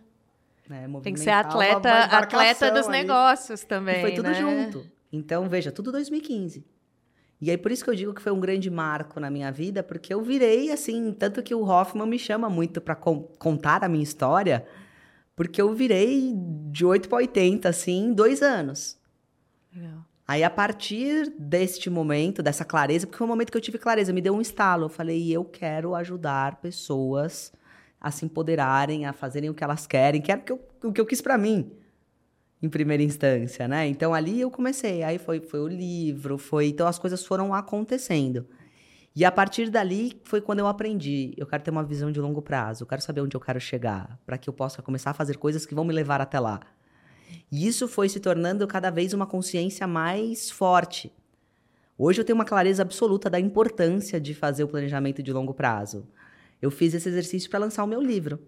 Né, Tem que ser atleta, atleta dos ali. negócios também. E foi tudo né? junto. Então, veja, tudo 2015. E aí, por isso que eu digo que foi um grande marco na minha vida, porque eu virei assim, tanto que o Hoffman me chama muito para con contar a minha história, porque eu virei de 8 para 80, assim, em dois anos. Legal. Aí, a partir deste momento, dessa clareza, porque foi um momento que eu tive clareza, me deu um estalo. Eu falei, eu quero ajudar pessoas a se empoderarem, a fazerem o que elas querem, que era o que eu, o que eu quis para mim, em primeira instância, né? Então ali eu comecei, aí foi, foi o livro, foi. Então as coisas foram acontecendo. E a partir dali foi quando eu aprendi. Eu quero ter uma visão de longo prazo, eu quero saber onde eu quero chegar, para que eu possa começar a fazer coisas que vão me levar até lá. E isso foi se tornando cada vez uma consciência mais forte. Hoje eu tenho uma clareza absoluta da importância de fazer o planejamento de longo prazo eu fiz esse exercício para lançar o meu livro.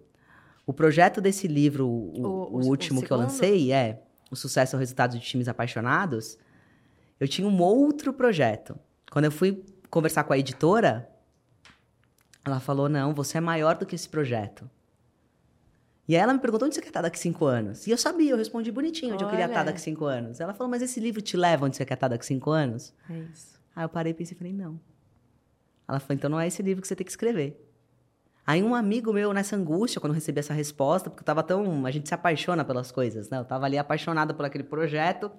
O projeto desse livro, o, o, o último o que eu lancei, é O Sucesso é o Resultado de Times Apaixonados. Eu tinha um outro projeto. Quando eu fui conversar com a editora, ela falou: Não, você é maior do que esse projeto. E aí ela me perguntou onde você quer estar daqui cinco anos. E eu sabia, eu respondi bonitinho onde Olha. eu queria estar daqui cinco anos. Ela falou, mas esse livro te leva onde você quer estar daqui cinco anos? É isso. Aí eu parei e pensei e falei, não. Ela falou, então não é esse livro que você tem que escrever. Aí um amigo meu, nessa angústia, quando recebi essa resposta, porque eu tava tão. A gente se apaixona pelas coisas, né? Eu tava ali apaixonada por aquele projeto.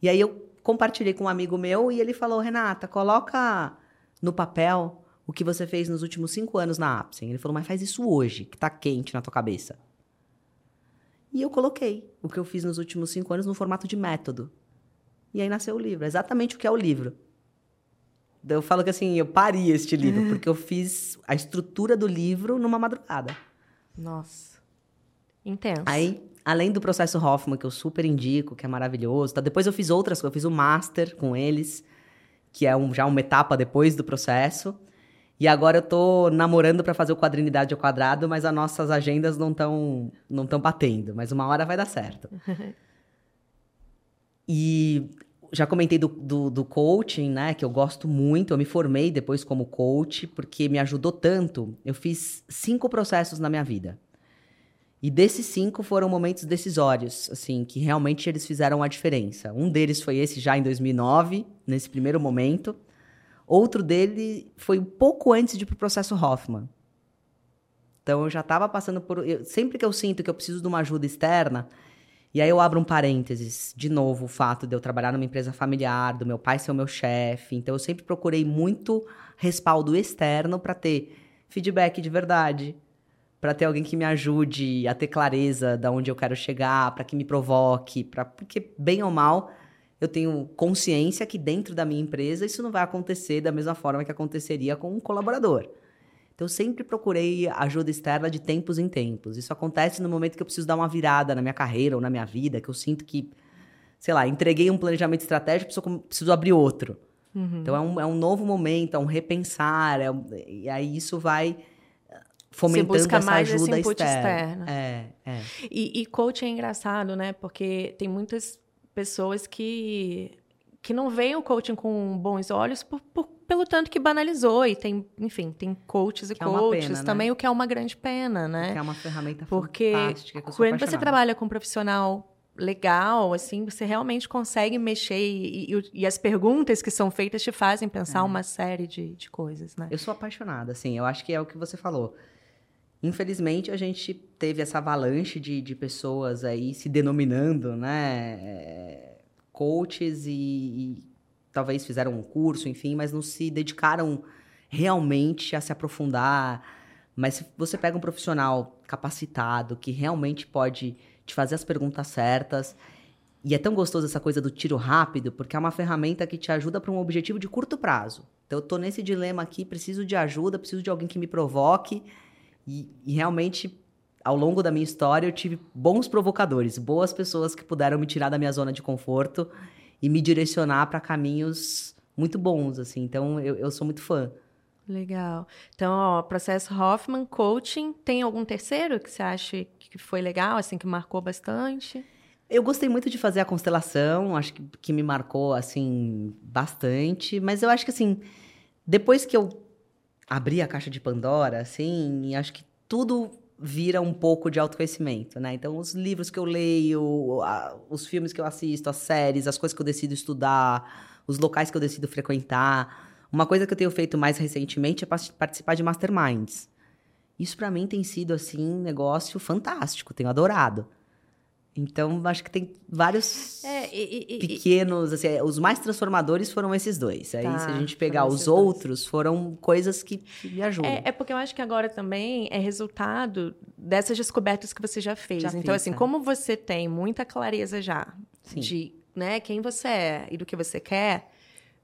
E aí eu compartilhei com um amigo meu e ele falou: Renata, coloca no papel o que você fez nos últimos cinco anos na Apsen. Ele falou: mas faz isso hoje, que tá quente na tua cabeça. E eu coloquei o que eu fiz nos últimos cinco anos no formato de método. E aí nasceu o livro, exatamente o que é o livro. Eu falo que assim, eu pari este livro, [LAUGHS] porque eu fiz a estrutura do livro numa madrugada. Nossa. Intenso. Aí, além do processo Hoffman, que eu super indico, que é maravilhoso, tá? depois eu fiz outras coisas, eu fiz o Master com eles, que é um, já uma etapa depois do processo. E agora eu tô namorando para fazer o quadrinidade ao quadrado, mas as nossas agendas não estão não tão batendo. Mas uma hora vai dar certo. [LAUGHS] e já comentei do, do, do, coaching, né? Que eu gosto muito. Eu me formei depois como coach, porque me ajudou tanto. Eu fiz cinco processos na minha vida. E desses cinco foram momentos decisórios, assim, que realmente eles fizeram a diferença. Um deles foi esse já em 2009, nesse primeiro momento. Outro dele foi um pouco antes de ir pro processo Hoffman. Então eu já estava passando por. Eu, sempre que eu sinto que eu preciso de uma ajuda externa, e aí eu abro um parênteses, de novo, o fato de eu trabalhar numa empresa familiar, do meu pai ser o meu chefe. Então eu sempre procurei muito respaldo externo para ter feedback de verdade, para ter alguém que me ajude a ter clareza de onde eu quero chegar, para que me provoque, para porque bem ou mal eu tenho consciência que dentro da minha empresa isso não vai acontecer da mesma forma que aconteceria com um colaborador. Então eu sempre procurei ajuda externa de tempos em tempos. Isso acontece no momento que eu preciso dar uma virada na minha carreira ou na minha vida, que eu sinto que, sei lá, entreguei um planejamento estratégico, preciso, preciso abrir outro. Uhum. Então é um, é um novo momento, é um repensar, é um, e aí isso vai fomentando Você busca essa mais ajuda esse externa. externa. É, é. E, e coaching é engraçado, né? Porque tem muitas pessoas que que não veem o coaching com bons olhos por, por, pelo tanto que banalizou e tem, enfim, tem coaches e que coaches é pena, também, né? o que é uma grande pena, né? Que é uma ferramenta Porque fantástica. Porque quando você trabalha com um profissional legal, assim, você realmente consegue mexer e, e, e, as perguntas que são feitas te fazem pensar é. uma série de, de coisas, né? Eu sou apaixonada, assim, eu acho que é o que você falou. Infelizmente, a gente teve essa avalanche de, de pessoas aí se denominando, né? É, coaches e, e, talvez fizeram um curso, enfim, mas não se dedicaram realmente a se aprofundar. Mas se você pega um profissional capacitado que realmente pode te fazer as perguntas certas, e é tão gostoso essa coisa do tiro rápido, porque é uma ferramenta que te ajuda para um objetivo de curto prazo. Então, eu estou nesse dilema aqui, preciso de ajuda, preciso de alguém que me provoque e, e, realmente, ao longo da minha história, eu tive bons provocadores, boas pessoas que puderam me tirar da minha zona de conforto e me direcionar para caminhos muito bons, assim. Então, eu, eu sou muito fã. Legal. Então, ó, processo Hoffman, coaching. Tem algum terceiro que você acha que foi legal, assim, que marcou bastante? Eu gostei muito de fazer a constelação, acho que, que me marcou, assim, bastante. Mas eu acho que, assim, depois que eu abrir a caixa de Pandora, assim, acho que tudo vira um pouco de autoconhecimento, né? Então, os livros que eu leio, a, os filmes que eu assisto, as séries, as coisas que eu decido estudar, os locais que eu decido frequentar. Uma coisa que eu tenho feito mais recentemente é participar de masterminds. Isso para mim tem sido assim um negócio fantástico, tenho adorado. Então, acho que tem vários é, e, e, pequenos, assim, é, os mais transformadores foram esses dois. Aí, tá, se a gente pegar os outros, dois. foram coisas que, me ajudam. É, é, porque eu acho que agora também é resultado dessas descobertas que você já fez. Já então, fiz, assim, é. como você tem muita clareza já Sim. de né, quem você é e do que você quer,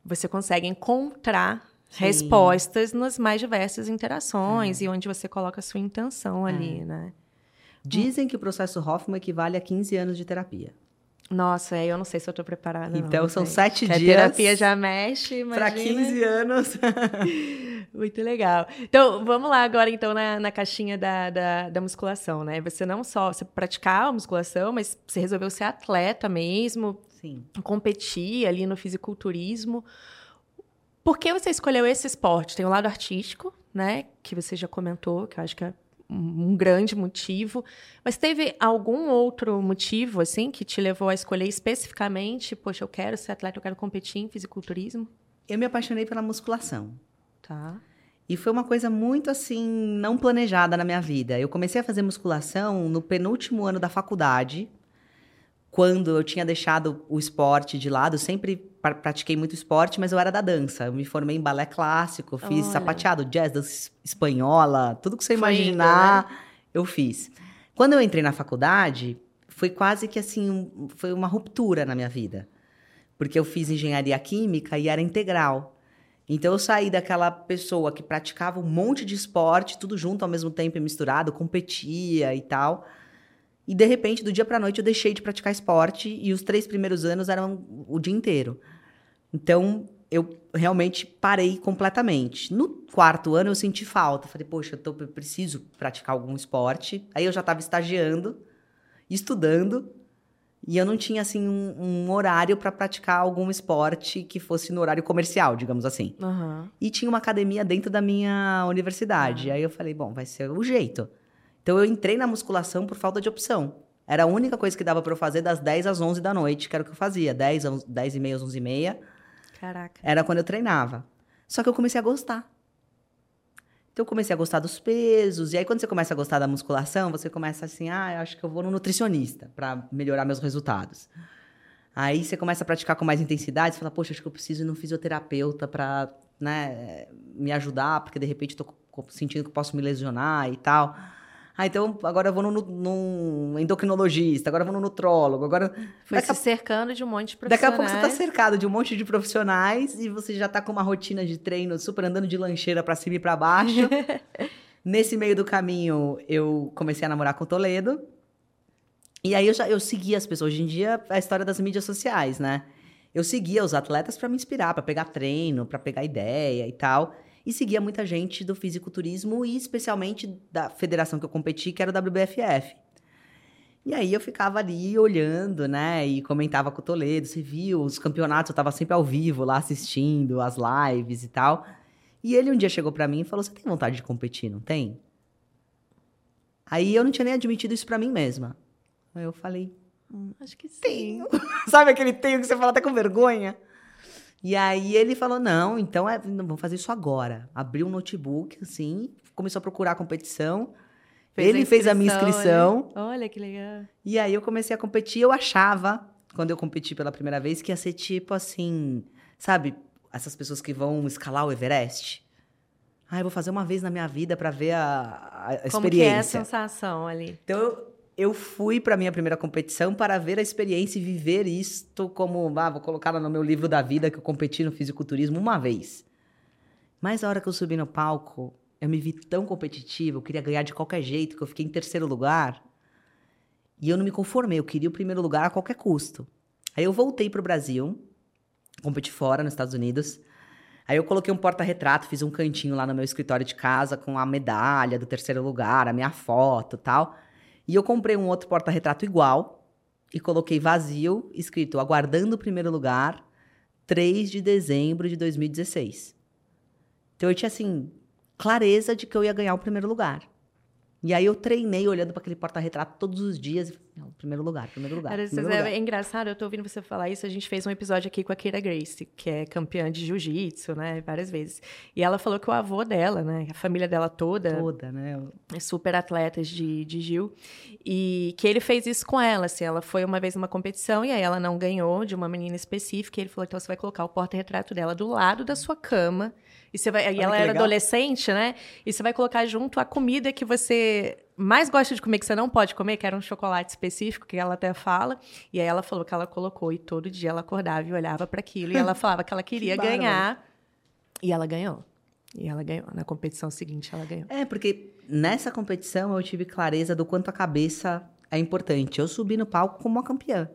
você consegue encontrar Sim. respostas nas mais diversas interações é. e onde você coloca a sua intenção ali, é. né? Dizem que o processo Hoffman equivale a 15 anos de terapia. Nossa, eu não sei se eu tô preparada. Então não, são sete dias. A terapia já mexe, Para 15 anos. [LAUGHS] Muito legal. Então, vamos lá agora, então, na, na caixinha da, da, da, musculação, né? Você não só você praticar a musculação, mas você resolveu ser atleta mesmo. Sim. Competir ali no fisiculturismo. Por que você escolheu esse esporte? Tem o lado artístico, né? Que você já comentou, que eu acho que é um grande motivo. Mas teve algum outro motivo, assim, que te levou a escolher especificamente, poxa, eu quero ser atleta, eu quero competir em fisiculturismo? Eu me apaixonei pela musculação. Tá. E foi uma coisa muito, assim, não planejada na minha vida. Eu comecei a fazer musculação no penúltimo ano da faculdade, quando eu tinha deixado o esporte de lado, sempre pratiquei muito esporte, mas eu era da dança. Eu me formei em balé clássico, fiz Olha. sapateado, jazz, dança espanhola, tudo que você foi imaginar, indo, né? eu fiz. Quando eu entrei na faculdade, foi quase que assim, um, foi uma ruptura na minha vida. Porque eu fiz engenharia química e era integral. Então eu saí daquela pessoa que praticava um monte de esporte, tudo junto ao mesmo tempo e misturado, competia e tal e de repente, do dia para noite, eu deixei de praticar esporte e os três primeiros anos eram o dia inteiro. Então, eu realmente parei completamente. No quarto ano, eu senti falta. Falei, poxa, eu, tô, eu preciso praticar algum esporte. Aí eu já estava estagiando, estudando, e eu não tinha, assim, um, um horário para praticar algum esporte que fosse no horário comercial, digamos assim. Uhum. E tinha uma academia dentro da minha universidade. Uhum. Aí eu falei, bom, vai ser o jeito. Então eu entrei na musculação por falta de opção. Era a única coisa que dava para eu fazer das 10 às 11 da noite, que era o que eu fazia. 10, 10 e meia, 11 e meia. Caraca. Era quando eu treinava. Só que eu comecei a gostar. Então eu comecei a gostar dos pesos. E aí quando você começa a gostar da musculação, você começa assim, ah, eu acho que eu vou no nutricionista para melhorar meus resultados. Aí você começa a praticar com mais intensidade, você fala, poxa, acho que eu preciso ir no fisioterapeuta para né, me ajudar, porque de repente estou sentindo que posso me lesionar e tal. Ah, então agora eu vou no, no endocrinologista, agora eu vou no nutrólogo, agora... Foi se a... cercando de um monte de profissionais. Daqui a pouco você tá cercado de um monte de profissionais e você já tá com uma rotina de treino super andando de lancheira para cima e para baixo. [LAUGHS] Nesse meio do caminho, eu comecei a namorar com o Toledo. E aí eu já eu seguia as pessoas. Hoje em dia, é a história das mídias sociais, né? Eu seguia os atletas para me inspirar, para pegar treino, para pegar ideia e tal e seguia muita gente do fisiculturismo e especialmente da federação que eu competi, que era o WBFF. E aí eu ficava ali olhando, né, e comentava com o Toledo, você viu os campeonatos, eu estava sempre ao vivo lá assistindo as lives e tal. E ele um dia chegou para mim e falou: "Você tem vontade de competir, não tem?" Aí eu não tinha nem admitido isso para mim mesma. Aí eu falei: hum, "Acho que sim". Tenho. [LAUGHS] Sabe aquele tenho que você fala até com vergonha? E aí ele falou: não, então é, não, vamos fazer isso agora. Abriu um notebook, assim, começou a procurar a competição. Fez ele a fez a minha inscrição. Olha. olha que legal. E aí eu comecei a competir. Eu achava, quando eu competi pela primeira vez, que ia ser tipo assim, sabe, essas pessoas que vão escalar o Everest. Ah, eu vou fazer uma vez na minha vida para ver a, a experiência. Como que é a sensação ali? Então, eu, eu fui para minha primeira competição para ver a experiência e viver isto como, ah, vou colocar no meu livro da vida que eu competi no fisiculturismo uma vez. Mas a hora que eu subi no palco, eu me vi tão competitivo, eu queria ganhar de qualquer jeito, que eu fiquei em terceiro lugar. E eu não me conformei, eu queria o primeiro lugar a qualquer custo. Aí eu voltei para o Brasil, competi fora, nos Estados Unidos. Aí eu coloquei um porta-retrato, fiz um cantinho lá no meu escritório de casa com a medalha do terceiro lugar, a minha foto tal. E eu comprei um outro porta-retrato igual e coloquei vazio, escrito aguardando o primeiro lugar, 3 de dezembro de 2016. Então eu tinha assim clareza de que eu ia ganhar o primeiro lugar. E aí eu treinei olhando para aquele porta-retrato todos os dias. Não, primeiro lugar, primeiro lugar. Era, primeiro é, lugar. é engraçado, eu tô ouvindo você falar isso. A gente fez um episódio aqui com a Keira Grace, que é campeã de jiu-jitsu, né? Várias vezes. E ela falou que o avô dela, né? A família dela toda. Toda, né? É super atletas de, de Gil. E que ele fez isso com ela, assim. Ela foi uma vez numa competição e aí ela não ganhou de uma menina específica. E ele falou: então você vai colocar o porta-retrato dela do lado da sua cama. E, você vai, e ela era legal. adolescente, né? E você vai colocar junto a comida que você mais gosta de comer, que você não pode comer, que era um chocolate específico, que ela até fala. E aí ela falou que ela colocou e todo dia ela acordava e olhava para aquilo. E ela [LAUGHS] falava que ela queria que ganhar. E ela ganhou. E ela ganhou. Na competição seguinte, ela ganhou. É, porque nessa competição eu tive clareza do quanto a cabeça é importante. Eu subi no palco como uma campeã.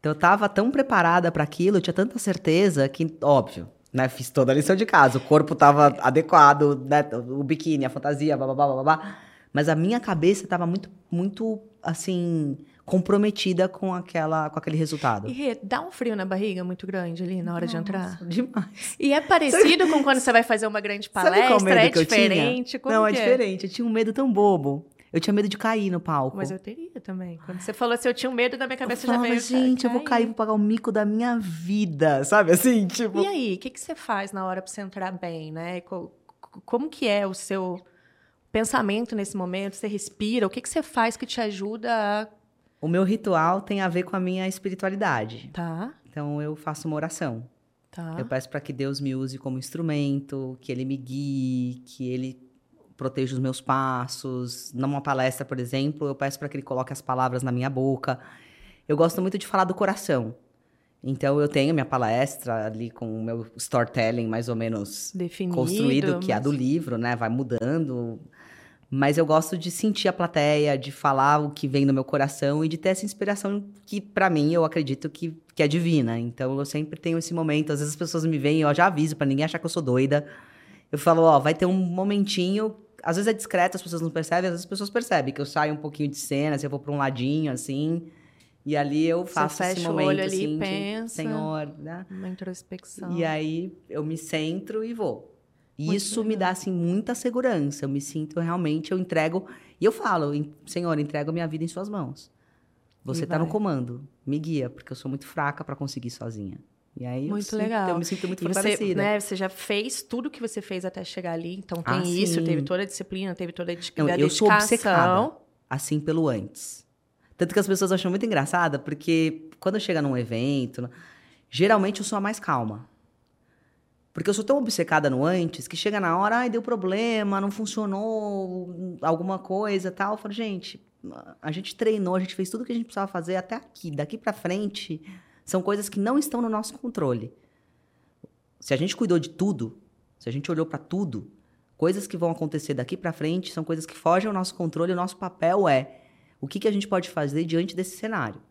Então eu tava tão preparada para aquilo, eu tinha tanta certeza que, óbvio, né? Fiz toda a lição de casa, o corpo estava adequado, né? O biquíni, a fantasia, babá, babá. Mas a minha cabeça estava muito, muito, assim, comprometida com aquela, com aquele resultado. E dá um frio na barriga muito grande ali na hora Nossa, de entrar? Demais. E é parecido com quando você vai fazer uma grande palestra? é diferente? Não, é, é diferente. Eu tinha um medo tão bobo. Eu tinha medo de cair no palco. Mas eu teria também. Quando você falou assim, eu tinha um medo da minha cabeça eu falava, já veio. Gente, eu vou cair, vou pagar o mico da minha vida, [LAUGHS] sabe assim? Tipo... E aí, o que, que você faz na hora para você entrar bem, né? Como que é o seu pensamento nesse momento? Você respira? O que, que você faz que te ajuda a... O meu ritual tem a ver com a minha espiritualidade. Tá. Então eu faço uma oração. Tá. Eu peço para que Deus me use como instrumento, que Ele me guie, que Ele protejo os meus passos. Numa palestra, por exemplo, eu peço para que ele coloque as palavras na minha boca. Eu gosto muito de falar do coração. Então eu tenho minha palestra ali com o meu storytelling mais ou menos Definido, construído, que é a do livro, né? Vai mudando. Mas eu gosto de sentir a plateia, de falar o que vem no meu coração e de ter essa inspiração que, para mim, eu acredito que, que é divina. Então eu sempre tenho esse momento. Às vezes as pessoas me veem, eu já aviso para ninguém achar que eu sou doida. Eu falo, ó, vai ter um momentinho às vezes é discreto, as pessoas não percebem, às vezes as pessoas percebem que eu saio um pouquinho de cena, se eu vou para um ladinho, assim. E ali eu faço Você fecha esse momento, o olho ali, assim, pensa, Senhor, né? Uma introspecção. E aí eu me centro e vou. E Muito isso legal. me dá, assim, muita segurança. Eu me sinto realmente, eu entrego... E eu falo, Senhor, entrego minha vida em suas mãos. Você está no comando. Me guia, porque eu sou muito fraca para conseguir sozinha. E aí muito eu, legal. Sinto, eu me sinto muito e fortalecida. Você, né, você já fez tudo que você fez até chegar ali, então tem Ah, isso, sim. teve toda a disciplina, teve toda a, de- Não, a eu sou dedicação. obcecada, assim, pelo antes. Tanto que as pessoas acham muito engraçada, porque quando chega num evento, geralmente eu sou a mais calma. Porque eu sou tão obcecada no antes que chega na hora, ai, deu problema, não funcionou, alguma coisa tal. Eu falo, gente, a gente treinou, a gente fez tudo o que a gente precisava fazer até aqui. Daqui para frente, são coisas que não estão no nosso controle. Se a gente cuidou de tudo, se a gente olhou para tudo, coisas que vão acontecer daqui para frente são coisas que fogem ao nosso controle. O nosso papel é o que, que a gente pode fazer diante desse cenário.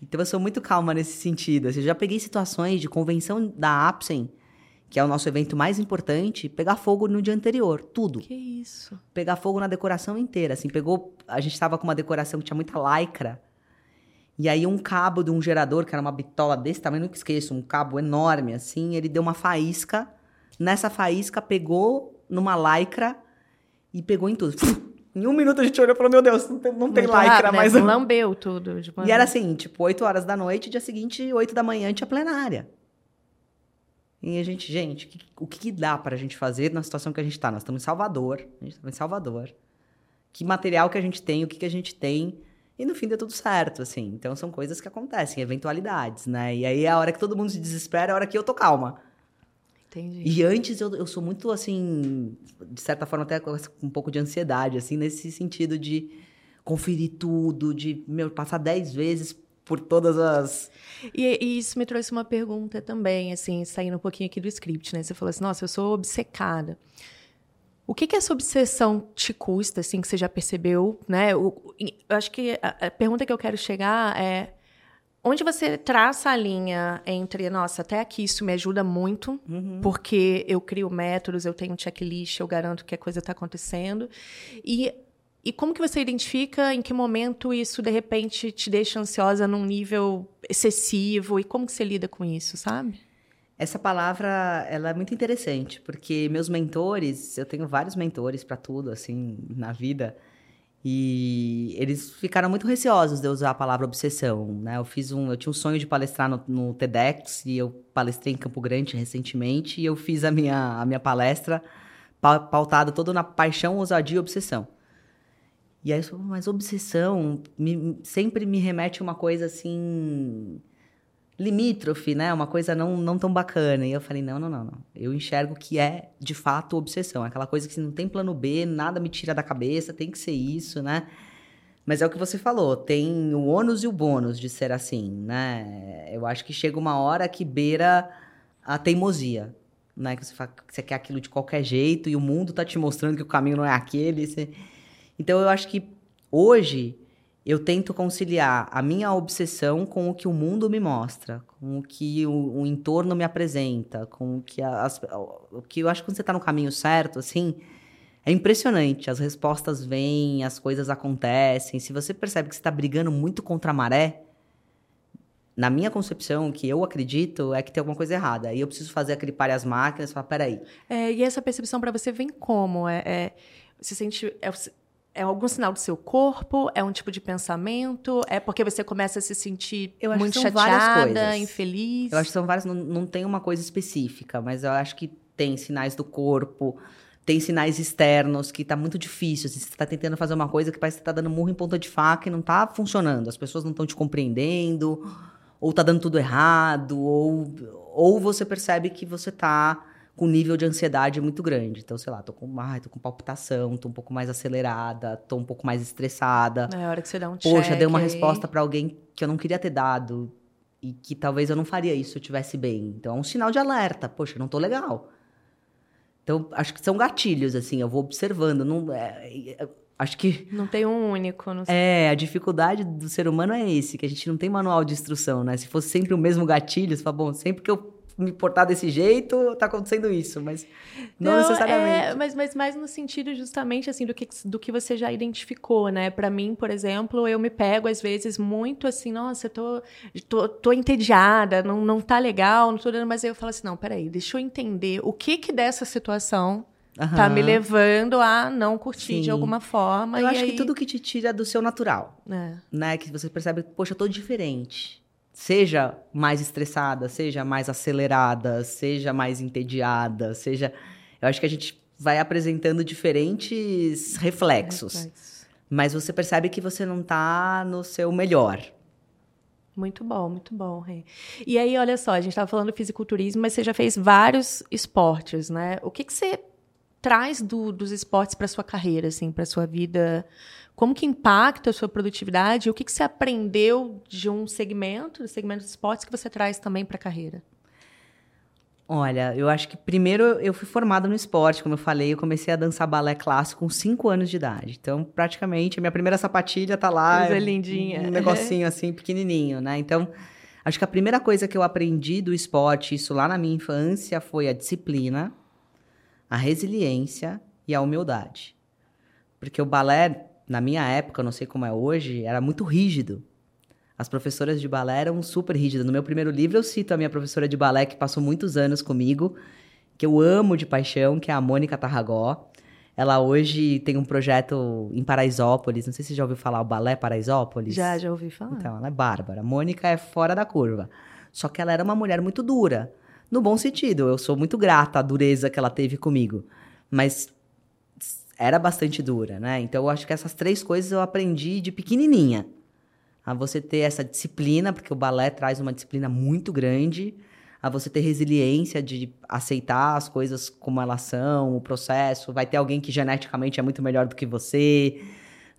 Então eu sou muito calma nesse sentido. Assim, eu já peguei situações de convenção da Apsen que é o nosso evento mais importante, pegar fogo no dia anterior, tudo. Que isso? Pegar fogo na decoração inteira, assim, pegou, a gente estava com uma decoração que tinha muita lycra, e aí um cabo de um gerador, que era uma bitola desse tamanho, nunca esqueço, um cabo enorme, assim, ele deu uma faísca, nessa faísca pegou numa lycra e pegou em tudo. Em um minuto a gente olhou e falou, meu Deus, não tem, não tem lycra, né? mas... Lambeu tudo. e era assim, tipo, 8 horas da noite, dia seguinte, 8 da manhã, tinha plenária. E a gente, gente, o que, que dá para a gente fazer na situação que a gente está? Nós estamos em Salvador, a gente está em Salvador. Que material que a gente tem, o que, que a gente tem. E no fim deu tudo certo, assim. Então são coisas que acontecem, eventualidades, né? E aí a hora que todo mundo se desespera, é a hora que eu tô calma. Entendi. E antes eu, eu sou muito, assim, de certa forma até com um pouco de ansiedade, assim, nesse sentido de conferir tudo, de, meu, passar dez vezes por todas as. E, e, isso me trouxe uma pergunta também, assim, saindo um pouquinho aqui do script, né? Você falou assim, nossa, eu sou obcecada. O que, que essa obsessão te custa, assim, que você já percebeu, né? eu acho que a, a pergunta que eu quero chegar é onde você traça a linha entre, nossa, até aqui isso me ajuda muito, uhum. porque eu crio métodos, eu tenho um checklist, eu garanto que a coisa está acontecendo, e e como que você identifica em que momento isso de repente te deixa ansiosa num nível excessivo e como que você lida com isso, sabe? Essa palavra, ela é muito interessante, porque meus mentores, eu tenho vários mentores para tudo assim na vida, e eles ficaram muito receosos de eu usar a palavra obsessão, né? Eu fiz um, eu tinha um sonho de palestrar no, no TEDx e eu palestrei em Campo Grande recentemente e eu fiz a minha a minha palestra pautada toda na paixão, ousadia e obsessão. E aí eu falei, mas obsessão me, sempre me remete a uma coisa assim limítrofe, né? Uma coisa não, não tão bacana. E eu falei, não, não, não, não. Eu enxergo que é, de fato, obsessão. É aquela coisa que não tem plano B, nada me tira da cabeça, tem que ser isso, né? Mas é o que você falou, tem o ônus e o bônus de ser assim, né? Eu acho que chega uma hora que beira a teimosia, né? Que você, fala, você quer aquilo de qualquer jeito e o mundo tá te mostrando que o caminho não é aquele. Você... Então eu acho que hoje eu tento conciliar a minha obsessão com o que o mundo me mostra, com o que o, o entorno me apresenta, com o que as, o que eu acho que quando você está no caminho certo, assim, é impressionante. As respostas vêm, as coisas acontecem. Se você percebe que você está brigando muito contra a maré, na minha concepção, que eu acredito é que tem alguma coisa errada. Aí eu preciso fazer aquele pare as máquinas e falar, peraí. É, e essa percepção para você vem como? É, é, você sente. É, é algum sinal do seu corpo? É um tipo de pensamento? É porque você começa a se sentir muito chateada, infeliz? Eu acho que são várias, não, não tem uma coisa específica, mas eu acho que tem sinais do corpo, tem sinais externos que tá muito difícil. Assim, você está tentando fazer uma coisa que parece que tá dando murro em ponta de faca e não tá funcionando. As pessoas não estão te compreendendo, ou tá dando tudo errado, ou, ou você percebe que você tá com nível de ansiedade muito grande. Então, sei lá, tô com, ai, tô com palpitação, tô um pouco mais acelerada, tô um pouco mais estressada. É a hora que você dá um Poxa, dei uma aí. resposta para alguém que eu não queria ter dado e que talvez eu não faria isso se eu estivesse bem. Então, é um sinal de alerta. Poxa, não tô legal. Então, acho que são gatilhos, assim, eu vou observando. Não, é, é, acho que. Não tem um único. Não sei. É, a dificuldade do ser humano é esse, que a gente não tem manual de instrução, né? Se fosse sempre o mesmo gatilho, você fala, bom, sempre que eu me portar desse jeito, tá acontecendo isso, mas não, não necessariamente. É, mas, mas mais no sentido justamente assim do que, do que você já identificou, né? Para mim, por exemplo, eu me pego às vezes muito assim, nossa, eu tô, tô, tô entediada, não, não tá legal, não tô dando, mas aí eu falo assim, não, peraí, deixa eu entender o que que dessa situação Uhum. Tá me levando a não curtir Sim. de alguma forma. Eu acho aí... que tudo que te tira do seu natural. É. Né? Que você percebe, poxa, eu tô diferente seja mais estressada, seja mais acelerada, seja mais entediada, seja. Eu acho que a gente vai apresentando diferentes reflexos. Reflexo. Mas você percebe que você não está no seu melhor. Muito bom, muito bom, Rê. E aí, olha só, a gente estava falando do fisiculturismo, mas você já fez vários esportes, né? O que, que você traz do, dos esportes para sua carreira, assim, para sua vida? Como que impacta a sua produtividade? O que, que você aprendeu de um segmento, do segmento de esportes, que você traz também para a carreira? Olha, eu acho que primeiro eu fui formada no esporte, como eu falei, eu comecei a dançar balé clássico com 5 anos de idade. Então, praticamente, a minha primeira sapatilha tá lá. Coisa lindinha. Um negocinho assim, pequenininho, né? Então, acho que a primeira coisa que eu aprendi do esporte, isso lá na minha infância, foi a disciplina, a resiliência e a humildade. Porque o balé, na minha época, não sei como é hoje, era muito rígido. As professoras de balé eram super rígidas. No meu primeiro livro, eu cito a minha professora de balé, que passou muitos anos comigo, que eu amo de paixão, que é a Mônica Tarragó. Ela hoje tem um projeto em Paraisópolis. Não sei se você já ouviu falar o Balé Paraisópolis. Já, já ouvi falar. Então, ela é bárbara. Mônica é fora da curva. Só que ela era uma mulher muito dura. No bom sentido. Eu sou muito grata à dureza que ela teve comigo. Mas era bastante dura, né? Então, eu acho que essas três coisas eu aprendi de pequenininha a você ter essa disciplina, porque o balé traz uma disciplina muito grande, a você ter resiliência de aceitar as coisas como elas são, o processo. Vai ter alguém que geneticamente é muito melhor do que você,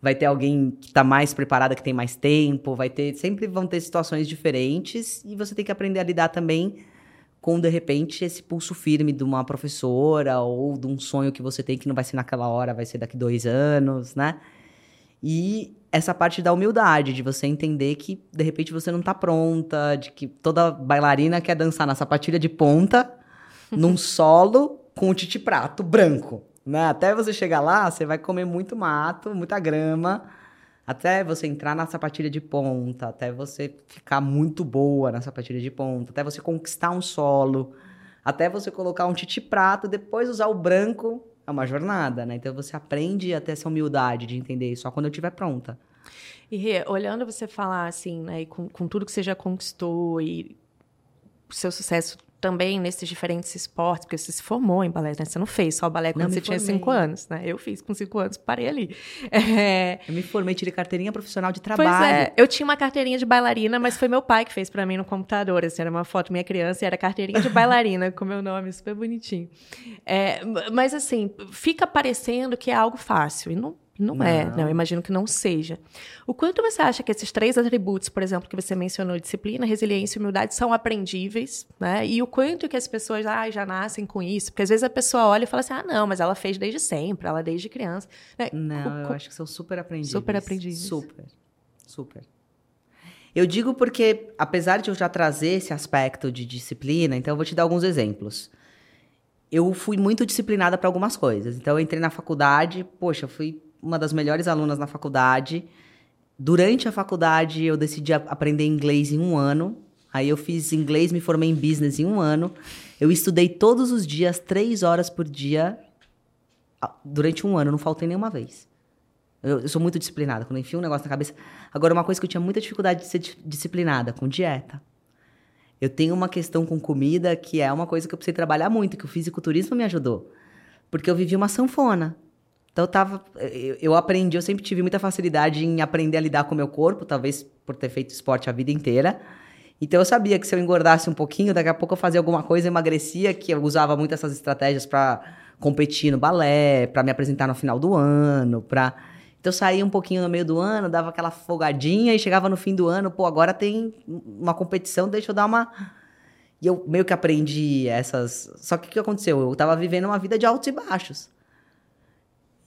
vai ter alguém que está mais preparada, que tem mais tempo, vai ter. Sempre vão ter situações diferentes e você tem que aprender a lidar também com, de repente, esse pulso firme de uma professora ou de um sonho que você tem que não vai ser naquela hora, vai ser daqui dois anos, né? E essa parte da humildade, de você entender que de repente você não tá pronta, de que toda bailarina quer dançar na sapatilha de ponta, [LAUGHS] num solo com o titi prato branco, né? Até você chegar lá, você vai comer muito mato, muita grama, até você entrar na sapatilha de ponta, até você ficar muito boa na sapatilha de ponta, até você conquistar um solo, até você colocar um titi prato, depois usar o branco é uma jornada, né? Então você aprende a ter essa humildade de entender só quando eu estiver pronta. E Rê, olhando você falar assim, né, com, com tudo que você já conquistou e o seu sucesso também nesses diferentes esportes, porque você se formou em balé, né? Você não fez só balé quando não, você tinha cinco anos, né? Eu fiz com cinco anos, parei ali. É... Eu me formei, tirei carteirinha profissional de trabalho. Pois é, eu tinha uma carteirinha de bailarina, mas foi meu pai que fez para mim no computador, assim, era uma foto minha criança e era carteirinha de bailarina, [LAUGHS] com meu nome, super bonitinho. É, mas assim, fica parecendo que é algo fácil, e não não, não, é? Eu imagino que não seja. O quanto você acha que esses três atributos, por exemplo, que você mencionou, disciplina, resiliência e humildade, são aprendíveis, né? E o quanto que as pessoas ah, já nascem com isso? Porque às vezes a pessoa olha e fala assim, ah, não, mas ela fez desde sempre, ela desde criança. Né? Não, eu acho que são super aprendíveis. Super aprendíveis. Super, super. Eu digo porque, apesar de eu já trazer esse aspecto de disciplina, então eu vou te dar alguns exemplos eu fui muito disciplinada para algumas coisas. Então, eu entrei na faculdade, poxa, fui uma das melhores alunas na faculdade. Durante a faculdade, eu decidi aprender inglês em um ano. Aí eu fiz inglês, me formei em business em um ano. Eu estudei todos os dias, três horas por dia, durante um ano. Não faltei nenhuma vez. Eu, eu sou muito disciplinada. Quando enfio um negócio na cabeça... Agora, uma coisa que eu tinha muita dificuldade de ser disciplinada, com dieta. Eu tenho uma questão com comida que é uma coisa que eu precisei trabalhar muito, que o fisiculturismo me ajudou. Porque eu vivi uma sanfona. Então eu tava. Eu, aprendi, eu sempre tive muita facilidade em aprender a lidar com o meu corpo, talvez por ter feito esporte a vida inteira. Então eu sabia que se eu engordasse um pouquinho, daqui a pouco eu fazia alguma coisa, emagrecia, que eu usava muito essas estratégias para competir no balé, para me apresentar no final do ano, para então eu saía um pouquinho no meio do ano, dava aquela folgadinha e chegava no fim do ano, pô, agora tem uma competição, deixa eu dar uma e eu meio que aprendi essas. Só que o que aconteceu? Eu tava vivendo uma vida de altos e baixos.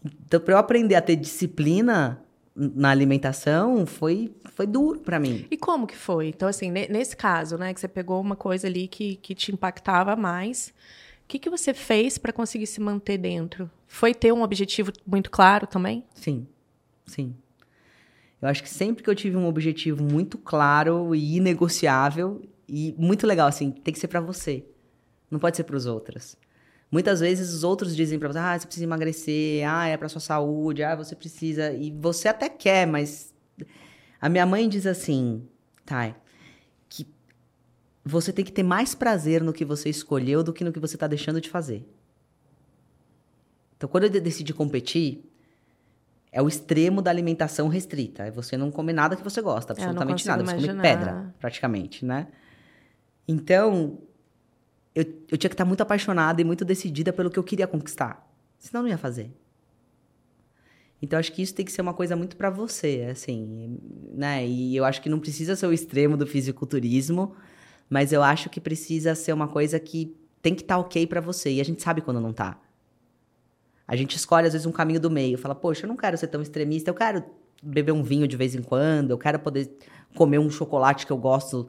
Então, para eu aprender a ter disciplina na alimentação, foi, foi duro para mim. E como que foi? Então, assim, nesse caso, né, que você pegou uma coisa ali que, que te impactava mais, o que, que você fez para conseguir se manter dentro? Foi ter um objetivo muito claro também? Sim, sim. Eu acho que sempre que eu tive um objetivo muito claro e inegociável e muito legal, assim, tem que ser para você. Não pode ser para os outros. Muitas vezes os outros dizem para você, ah, você precisa emagrecer, ah, é para sua saúde, ah, você precisa. E você até quer, mas. A minha mãe diz assim, Thay, que você tem que ter mais prazer no que você escolheu do que no que você está deixando de fazer. Então, quando eu decidi competir, é o extremo da alimentação restrita. É você não comer nada que você gosta, absolutamente nada. Você come pedra, praticamente, né? Então, eu, eu tinha que estar muito apaixonada e muito decidida pelo que eu queria conquistar. Senão, não ia fazer. Então, acho que isso tem que ser uma coisa muito para você, assim, né? E eu acho que não precisa ser o extremo do fisiculturismo, mas eu acho que precisa ser uma coisa que tem que estar tá ok para você. E a gente sabe quando não tá. A gente escolhe, às vezes, um caminho do meio. Fala, poxa, eu não quero ser tão extremista, eu quero beber um vinho de vez em quando, eu quero poder comer um chocolate que eu gosto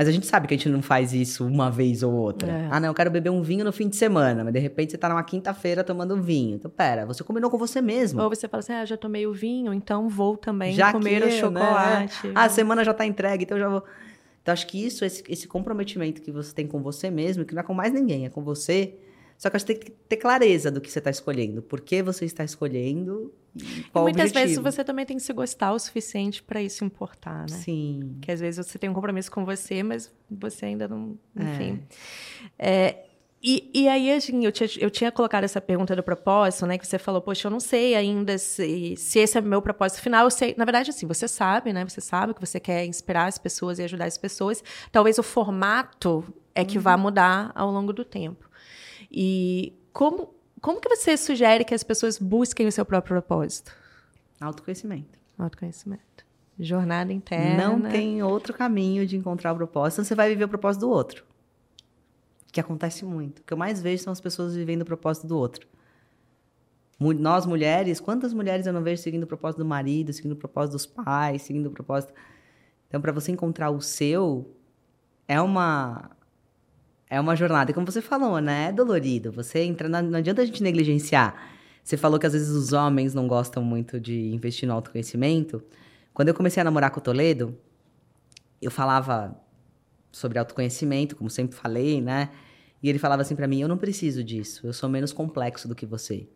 mas a gente sabe que a gente não faz isso uma vez ou outra. É. Ah, não, eu quero beber um vinho no fim de semana, mas de repente você tá numa quinta-feira tomando um vinho. Então, pera, você combinou com você mesmo. Ou você fala assim, ah, já tomei o vinho, então vou também já comer que, o né? chocolate. Né? Ah, a semana já tá entregue, então já vou. Então, acho que isso, esse, esse comprometimento que você tem com você mesmo, que não é com mais ninguém, é com você, só que você tem que ter clareza do que você está escolhendo. Por que você está escolhendo e qual e muitas objetivo. vezes você também tem que se gostar o suficiente para isso importar, né? Sim. Que às vezes você tem um compromisso com você, mas você ainda não... Enfim. É. É, e, e aí, assim, eu tinha, eu tinha colocado essa pergunta do propósito, né? Que você falou, poxa, eu não sei ainda se, se esse é o meu propósito final. Eu sei, na verdade, assim, você sabe, né? Você sabe que você quer inspirar as pessoas e ajudar as pessoas. Talvez o formato é que uhum. vá mudar ao longo do tempo. E como, como que você sugere que as pessoas busquem o seu próprio propósito? Autoconhecimento. Autoconhecimento. Jornada interna. Não tem outro caminho de encontrar o propósito, você vai viver o propósito do outro. Que acontece muito. O que eu mais vejo são as pessoas vivendo o propósito do outro. Nós mulheres, quantas mulheres eu não vejo seguindo o propósito do marido, seguindo o propósito dos pais, seguindo o propósito. Então, para você encontrar o seu, é uma é uma jornada. Como você falou, né? É dolorido. Você entra. Não adianta a gente negligenciar. Você falou que às vezes os homens não gostam muito de investir no autoconhecimento. Quando eu comecei a namorar com o Toledo, eu falava sobre autoconhecimento, como sempre falei, né? E ele falava assim para mim: eu não preciso disso. Eu sou menos complexo do que você.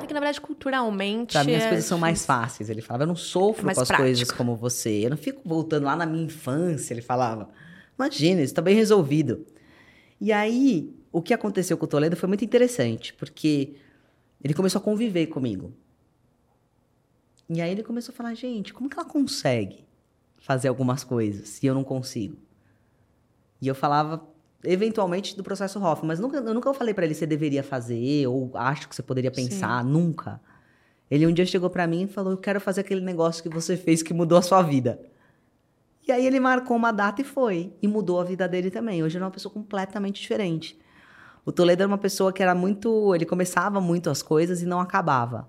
É que, na verdade, culturalmente. Pra mim, as é coisas são mais fáceis. Ele falava: eu não sofro é com as prático. coisas como você. Eu não fico voltando lá na minha infância. Ele falava: imagina, isso tá bem resolvido. E aí, o que aconteceu com o Toledo foi muito interessante, porque ele começou a conviver comigo. E aí ele começou a falar, gente, como que ela consegue fazer algumas coisas e eu não consigo? E eu falava, eventualmente, do processo Hoffman, mas nunca, eu nunca falei para ele você deveria fazer, ou acho que você poderia pensar, Sim. nunca. Ele um dia chegou para mim e falou, eu quero fazer aquele negócio que você fez que mudou a sua vida. E aí ele marcou uma data e foi. E mudou a vida dele também. Hoje ele é uma pessoa completamente diferente. O Toledo era uma pessoa que era muito. Ele começava muito as coisas e não acabava.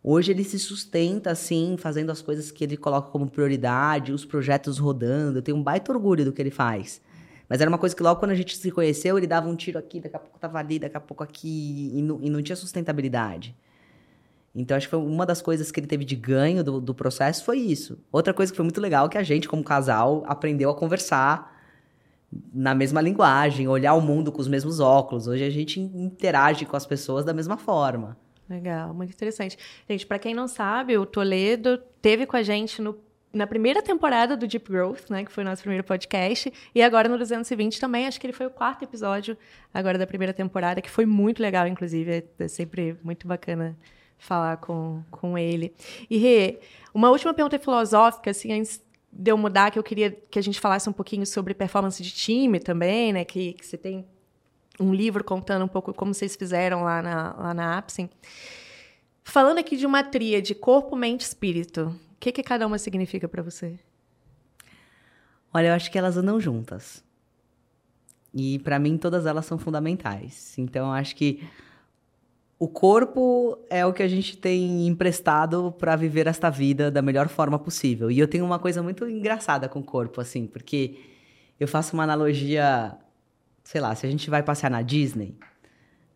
Hoje ele se sustenta, assim, fazendo as coisas que ele coloca como prioridade, os projetos rodando. Eu tenho um baita orgulho do que ele faz. Mas era uma coisa que logo quando a gente se conheceu, ele dava um tiro aqui, daqui a pouco tava ali, daqui a pouco aqui, e não, e não tinha sustentabilidade. Então, acho que foi uma das coisas que ele teve de ganho do, do processo foi isso. Outra coisa que foi muito legal é que a gente, como casal, aprendeu a conversar na mesma linguagem, olhar o mundo com os mesmos óculos. Hoje a gente interage com as pessoas da mesma forma. Legal, muito interessante. Gente, para quem não sabe, o Toledo teve com a gente no, na primeira temporada do Deep Growth, né, que foi o nosso primeiro podcast, e agora no 220 também, acho que ele foi o quarto episódio agora da primeira temporada, que foi muito legal, inclusive, é sempre muito bacana falar com, com ele. E, Rê, uma última pergunta filosófica, assim, antes de eu mudar, que eu queria que a gente falasse um pouquinho sobre performance de time também, né? Que, que você tem um livro contando um pouco como vocês fizeram lá na, lá na Apsen. Falando aqui de uma tríade, corpo, mente espírito, o que, que cada uma significa para você? Olha, eu acho que elas andam juntas. E para mim todas elas são fundamentais. Então eu acho que o corpo é o que a gente tem emprestado para viver esta vida da melhor forma possível. E eu tenho uma coisa muito engraçada com o corpo, assim, porque eu faço uma analogia, sei lá, se a gente vai passear na Disney,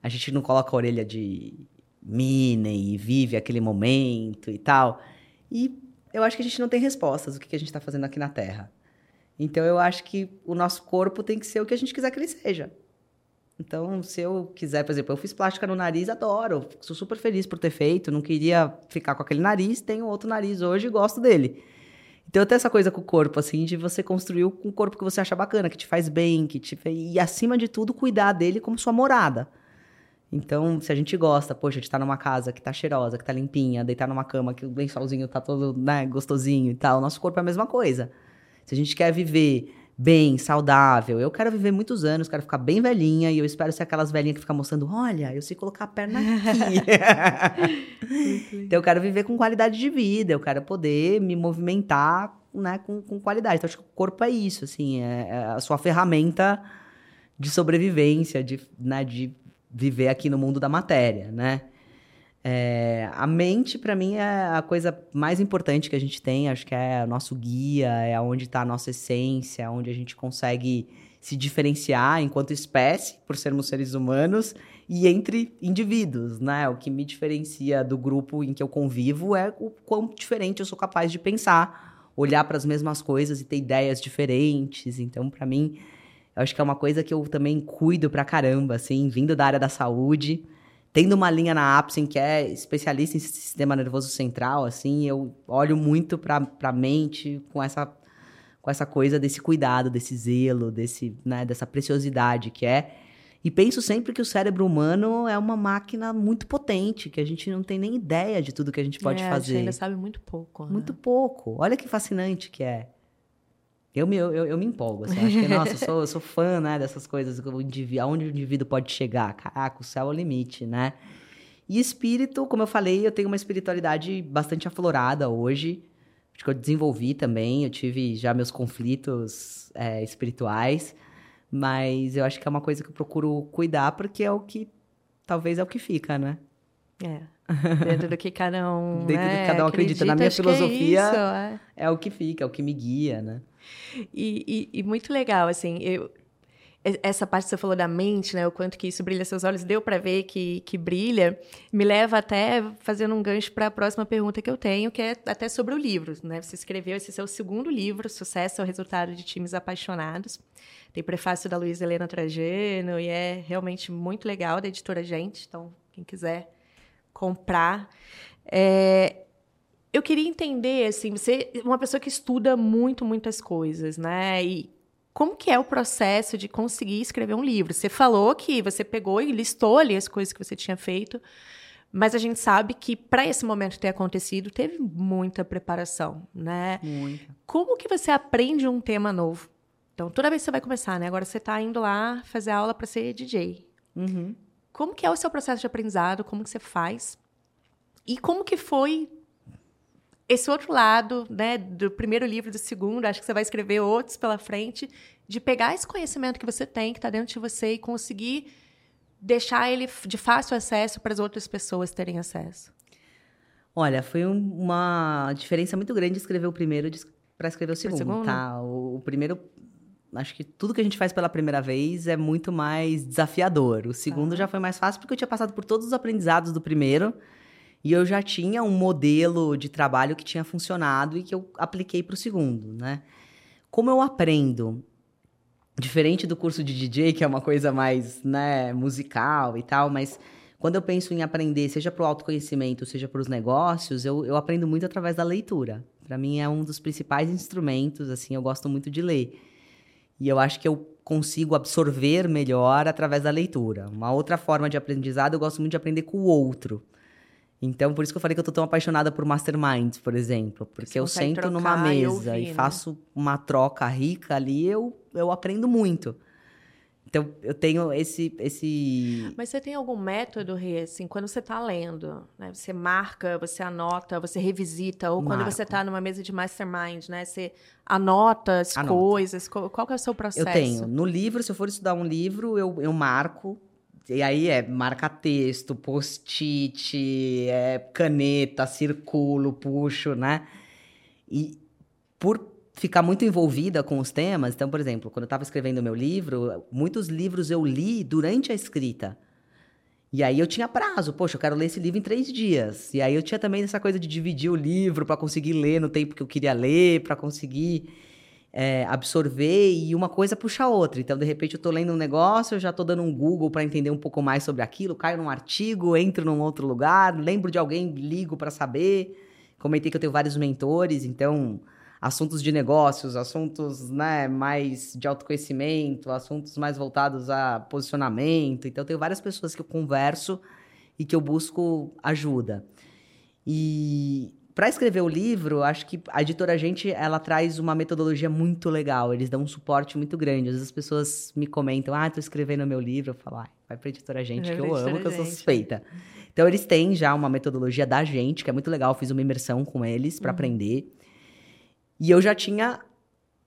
a gente não coloca a orelha de Minnie e vive aquele momento e tal. E eu acho que a gente não tem respostas do que a gente está fazendo aqui na Terra. Então eu acho que o nosso corpo tem que ser o que a gente quiser que ele seja. Então, se eu quiser, por exemplo, eu fiz plástica no nariz, adoro. Sou super feliz por ter feito. Não queria ficar com aquele nariz, tenho outro nariz hoje e gosto dele. Então, tenho essa coisa com o corpo, assim, de você construir um corpo que você acha bacana, que te faz bem, que te. E, acima de tudo, cuidar dele como sua morada. Então, se a gente gosta, poxa, de estar numa casa que tá cheirosa, que tá limpinha, deitar numa cama que o lençolzinho tá todo, né, gostosinho e tal, nosso corpo é a mesma coisa. Se a gente quer viver bem, saudável, eu quero viver muitos anos, quero ficar bem velhinha e eu espero ser aquelas velhinhas que ficam mostrando, olha, eu sei colocar a perna aqui. [LAUGHS] então, eu quero viver com qualidade de vida, eu quero poder me movimentar, né, com, com qualidade. Então, acho que o corpo é isso, assim, é, é a sua ferramenta de sobrevivência, de, né, de viver aqui no mundo da matéria, né? É, a mente, para mim, é a coisa mais importante que a gente tem. Acho que é o nosso guia, é onde está a nossa essência, onde a gente consegue se diferenciar enquanto espécie, por sermos seres humanos, e entre indivíduos, né? O que me diferencia do grupo em que eu convivo é o quão diferente eu sou capaz de pensar, olhar para as mesmas coisas e ter ideias diferentes. Então, para mim, acho que é uma coisa que eu também cuido pra caramba, assim, vindo da área da saúde, tendo uma linha na Apsen que é especialista em sistema nervoso central, assim, eu olho muito pra, pra mente com essa, com essa coisa desse cuidado, desse zelo, desse, né, dessa preciosidade que é. E penso sempre que o cérebro humano é uma máquina muito potente, que a gente não tem nem ideia de tudo que a gente pode é, fazer. A gente ainda sabe muito pouco. Né? Muito pouco. Olha que fascinante que é. Eu me, eu, eu me empolgo, assim, acho que, nossa, eu sou, eu sou fã, né, dessas coisas, o indivíduo, aonde o indivíduo pode chegar, caraca, o céu é o limite, né? E espírito, como eu falei, eu tenho uma espiritualidade bastante aflorada hoje, acho que eu desenvolvi também, eu tive já meus conflitos é, espirituais, mas eu acho que é uma coisa que eu procuro cuidar, porque é o que, talvez é o que fica, né? É. Dentro do que cada um. [LAUGHS] Dentro né, do que cada um acredita. acredita. Na minha filosofia, é, isso, é. é o que fica, é o que me guia, né? E, e, e, muito legal, assim, eu, essa parte que você falou da mente, né, o quanto que isso brilha seus olhos, deu para ver que, que brilha, me leva até fazendo um gancho para a próxima pergunta que eu tenho, que é até sobre o livro, né? Você escreveu esse seu segundo livro, Sucesso é o resultado de times apaixonados. Tem prefácio da Luísa Helena Trajano e é realmente muito legal da editora Gente, então quem quiser comprar. É, eu queria entender, assim, você é uma pessoa que estuda muito, muitas coisas, né? E como que é o processo de conseguir escrever um livro? Você falou que você pegou e listou ali as coisas que você tinha feito, mas a gente sabe que para esse momento ter acontecido, teve muita preparação, né? Muita. Como que você aprende um tema novo? Então, toda vez que você vai começar, né? Agora você está indo lá fazer aula para ser DJ. Uhum. Como que é o seu processo de aprendizado? Como que você faz? E como que foi esse outro lado, né, do primeiro livro, do segundo, acho que você vai escrever outros pela frente, de pegar esse conhecimento que você tem, que está dentro de você, e conseguir deixar ele de fácil acesso para as outras pessoas terem acesso? Olha, foi um, uma diferença muito grande escrever o primeiro para escrever o segundo, segundo, tá? O, primeiro, acho que tudo que a gente faz pela primeira vez é muito mais desafiador. O segundo ah. já foi mais fácil porque eu tinha passado por todos os aprendizados do primeiro e eu já tinha um modelo de trabalho que tinha funcionado e que eu apliquei para o segundo, né? Como eu aprendo? Diferente do curso de DJ, que é uma coisa mais né, musical e tal, mas quando eu penso em aprender, seja para o autoconhecimento, seja para os negócios, eu, eu aprendo muito através da leitura. Para mim é um dos principais instrumentos, assim, eu gosto muito de ler. E eu acho que eu consigo absorver melhor através da leitura. Uma outra forma de aprendizado, eu gosto muito de aprender com o outro. Então, por isso que eu falei que eu tô tão apaixonada por masterminds, por exemplo. Porque eu sento numa mesa e, e né? faço uma troca rica ali, eu, eu aprendo muito. Então, eu tenho esse, esse... Mas você tem algum método, Rê, assim, quando você está lendo, né? Você marca, você anota, você revisita, ou Marco. quando você está numa mesa de mastermind, né? Você anota as Anota. coisas, qual, qual é o seu processo? Eu tenho. No livro, se eu for estudar um livro, eu, eu marco e aí é marca-texto, post-it, é caneta, circulo, puxo, né? E por ficar muito envolvida com os temas, então, por exemplo, quando eu estava escrevendo meu livro, muitos livros eu li durante a escrita. E aí eu tinha prazo, poxa, eu quero ler esse livro em três dias. E aí eu tinha também essa coisa de dividir o livro para conseguir ler no tempo que eu queria ler, para conseguir é, absorver e uma coisa puxa a outra. Então, de repente, eu estou lendo um negócio, eu já estou dando um Google para entender um pouco mais sobre aquilo, caio num artigo, entro num outro lugar, lembro de alguém, ligo para saber. Comentei que eu tenho vários mentores, então assuntos de negócios, assuntos né, mais de autoconhecimento, assuntos mais voltados a posicionamento. Então, tenho várias pessoas que eu converso e que eu busco ajuda. E para escrever o livro, acho que a editora Gente, ela traz uma metodologia muito legal. Eles dão um suporte muito grande. Às vezes as pessoas me comentam, ah, tô escrevendo meu livro. Eu falo, ah, vai pra editora Gente, que eu amo, que eu sou suspeita. Então, eles têm já uma metodologia da gente, que é muito legal. Eu fiz uma imersão com eles para uhum. aprender. E eu já tinha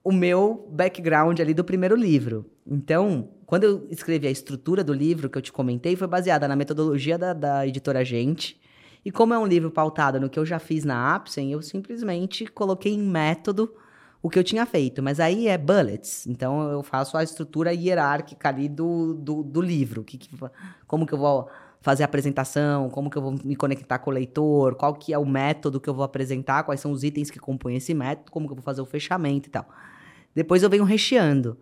o meu background ali do primeiro livro. Então, quando eu escrevi a estrutura do livro que eu te comentei, foi baseada na metodologia da, da editora Gente. E como é um livro pautado no que eu já fiz na Apsen, eu simplesmente coloquei em método o que eu tinha feito. Mas aí é bullets. Então, eu faço a estrutura hierárquica ali do, do, do livro. Que, que, como que eu vou fazer a apresentação, como que eu vou me conectar com o leitor, qual que é o método que eu vou apresentar, quais são os itens que compõem esse método, como que eu vou fazer o fechamento e tal. Depois eu venho recheando.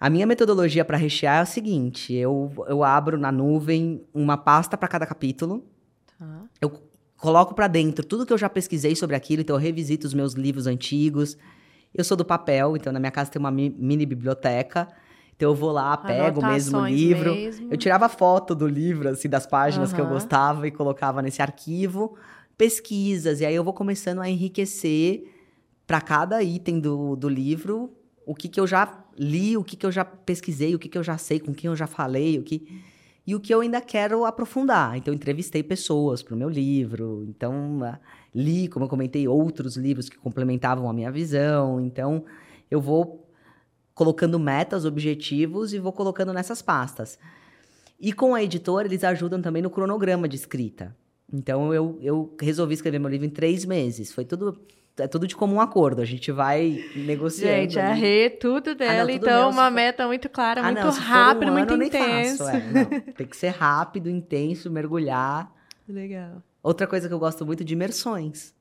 A minha metodologia para rechear é o seguinte: eu, eu abro na nuvem uma pasta para cada capítulo. Coloco para dentro tudo que eu já pesquisei sobre aquilo, então eu revisito os meus livros antigos. Eu sou do papel, então na minha casa tem uma mini biblioteca. Então eu vou lá, pego o mesmo livro. Mesmo. Eu tirava foto do livro, assim, das páginas uhum. que eu gostava e colocava nesse arquivo. Pesquisas, e aí eu vou começando a enriquecer para cada item do, do livro o que, que eu já li, o que, que eu já pesquisei, o que, que eu já sei, com quem eu já falei, o que e o que eu ainda quero aprofundar. Então, entrevistei pessoas para o meu livro, então li, como eu comentei, outros livros que complementavam a minha visão. Então, eu vou colocando metas, objetivos e vou colocando nessas pastas. E com a editora, eles ajudam também no cronograma de escrita. Então, eu, eu resolvi escrever meu livro em três meses. Foi tudo é tudo de comum acordo. A gente vai negociando. Gente, a Rê, tudo dela, ah, não, tudo então uma meta muito clara, ah, muito rápido, um muito intenso. É, tem que ser rápido, intenso, mergulhar. [LAUGHS] Legal. Outra coisa que eu gosto muito de imersões.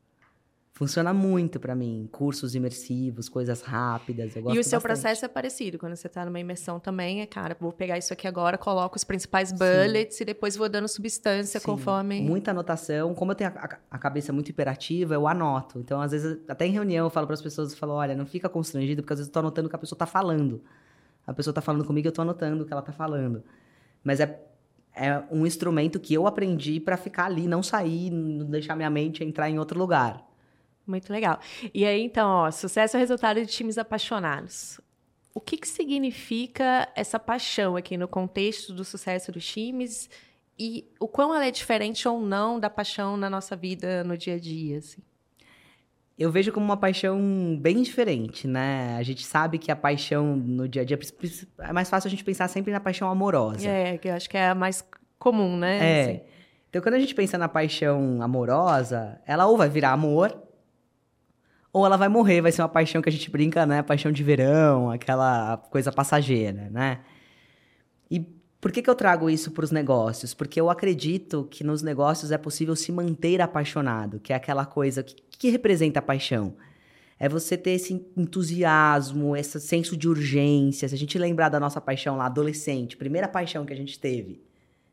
Funciona muito para mim. Cursos imersivos, coisas rápidas. Eu gosto e o seu bastante. processo é parecido. Quando você está numa imersão também, é, cara, vou pegar isso aqui agora, coloco os principais bullets Sim. e depois vou dando substância Sim. conforme. Muita anotação. Como eu tenho a, a, cabeça muito hiperativa, eu anoto. Então, às vezes, até em reunião, eu falo para as pessoas, eu falo, olha, não fica constrangido, porque às vezes eu tô anotando o que a pessoa está falando. A pessoa está falando comigo, eu estou anotando o que ela está falando. Mas é é um instrumento que eu aprendi para ficar ali, não sair, não deixar minha mente entrar em outro lugar. Muito legal. E aí, então, ó, sucesso é resultado de times apaixonados. O que, que significa essa paixão aqui no contexto do sucesso dos times e o quão ela é diferente ou não da paixão na nossa vida no dia a dia, assim? Eu vejo como uma paixão bem diferente, né? A gente sabe que a paixão no dia a dia é mais fácil a gente pensar sempre na paixão amorosa. É, que eu acho que é a mais comum, né? É. Assim. Então, quando a gente pensa na paixão amorosa, ela ou vai virar amor, ou ela vai morrer, vai ser uma paixão que a gente brinca, né? Paixão de verão, aquela coisa passageira, né? E por que, que eu trago isso para os negócios? Porque eu acredito que nos negócios é possível se manter apaixonado, que é aquela coisa que, que representa a paixão. É você ter esse entusiasmo, esse senso de urgência. Se a gente lembrar da nossa paixão lá, adolescente, primeira paixão que a gente teve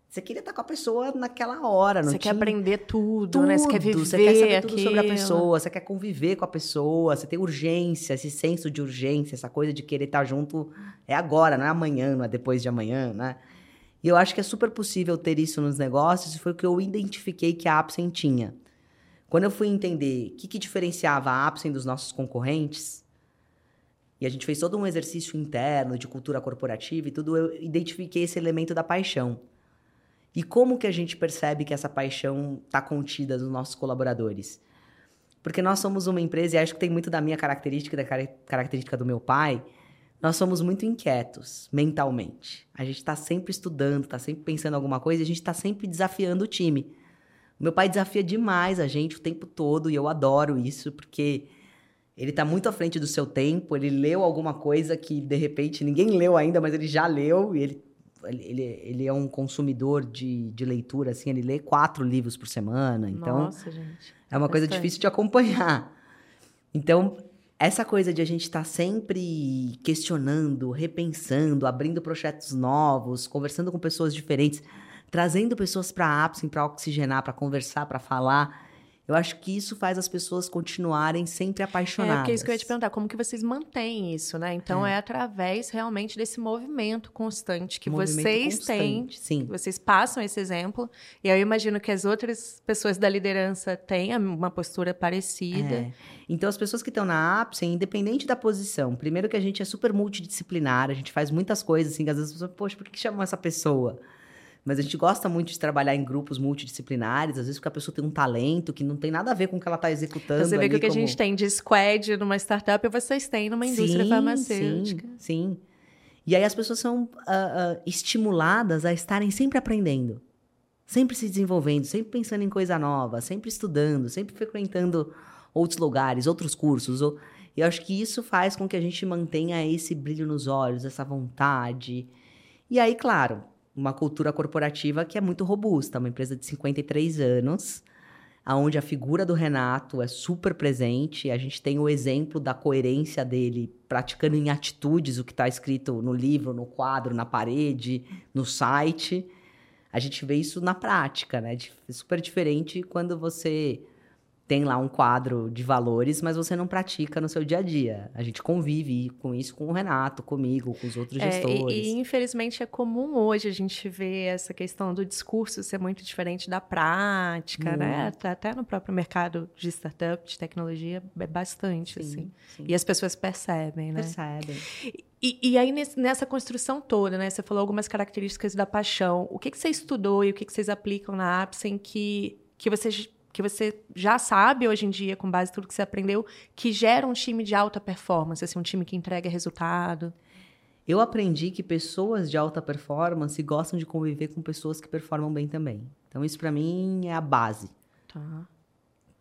você queria estar com a pessoa naquela hora, não Você tinha... quer aprender tudo, tudo, né? Você quer viver Você quer saber aquilo. tudo sobre a pessoa, você quer conviver com a pessoa, você tem urgência, esse senso de urgência, essa coisa de querer estar junto é agora, não é amanhã, não é depois de amanhã, né? E eu acho que é super possível ter isso nos negócios e foi o que eu identifiquei que a Apsen tinha. Quando eu fui entender o que, que diferenciava a Apsen dos nossos concorrentes, e a gente fez todo um exercício interno de cultura corporativa e tudo, eu identifiquei esse elemento da paixão. E como que a gente percebe que essa paixão está contida nos nossos colaboradores? Porque nós somos uma empresa, e acho que tem muito da minha característica, da característica do meu pai, nós somos muito inquietos mentalmente. A gente está sempre estudando, está sempre pensando em alguma coisa e a gente está sempre desafiando o time. Meu pai desafia demais a gente o tempo todo e eu adoro isso porque ele está muito à frente do seu tempo. Ele leu alguma coisa que de repente ninguém leu ainda, mas ele já leu e ele ele, ele é um consumidor de, de leitura, assim, ele lê quatro livros por semana. Então, Nossa, gente. É uma coisa difícil de acompanhar. Então, essa coisa de a gente estar tá sempre questionando, repensando, abrindo projetos novos, conversando com pessoas diferentes, trazendo pessoas para a Apsin para oxigenar, para conversar, para falar. Eu acho que isso faz as pessoas continuarem sempre apaixonadas. É, porque é isso que eu ia te perguntar, como que vocês mantêm isso, né? Então é, é através realmente desse movimento constante que movimento vocês constante, têm, sim. vocês passam esse exemplo, e eu imagino que as outras pessoas da liderança tenham uma postura parecida. É. Então as pessoas que estão na Apsen, independente da posição, primeiro que a gente é super multidisciplinar, a gente faz muitas coisas assim, que às vezes as pessoas, poxa, por que chamam essa pessoa? Mas a gente gosta muito de trabalhar em grupos multidisciplinares, às vezes porque a pessoa tem um talento que não tem nada a ver com o que ela está executando. Você vê que o que como... a gente tem de squad numa startup, vocês têm numa indústria sim, farmacêutica. Sim, sim. E aí as pessoas são uh, uh, estimuladas a estarem sempre aprendendo, sempre se desenvolvendo, sempre pensando em coisa nova, sempre estudando, sempre frequentando outros lugares, outros cursos. Ou... E eu acho que isso faz com que a gente mantenha esse brilho nos olhos, essa vontade. E aí, claro, uma cultura corporativa que é muito robusta, uma empresa de 53 anos, aonde a figura do Renato é super presente, a gente tem o exemplo da coerência dele praticando em atitudes o que está escrito no livro, no quadro, na parede, no site. A gente vê isso na prática, né? É super diferente quando você tem lá um quadro de valores, mas você não pratica no seu dia a dia. A gente convive com isso com o Renato, comigo, com os outros é, gestores. E, e, infelizmente é comum hoje a gente ver essa questão do discurso ser muito diferente da prática, né? Até no próprio mercado de startup, de tecnologia, é bastante, sim, assim. Sim. E as pessoas percebem, né? Percebem. E, e, aí, nessa construção toda, né? Você falou algumas características da paixão. O que, que você estudou e o que, que vocês aplicam na Apsen que, que vocês que você já sabe hoje em dia, com base em tudo que você aprendeu, que gera um time de alta performance, assim, um time que entrega resultado? Eu aprendi que pessoas de alta performance gostam de conviver com pessoas que performam bem também. Então, isso para mim é a base. Tá.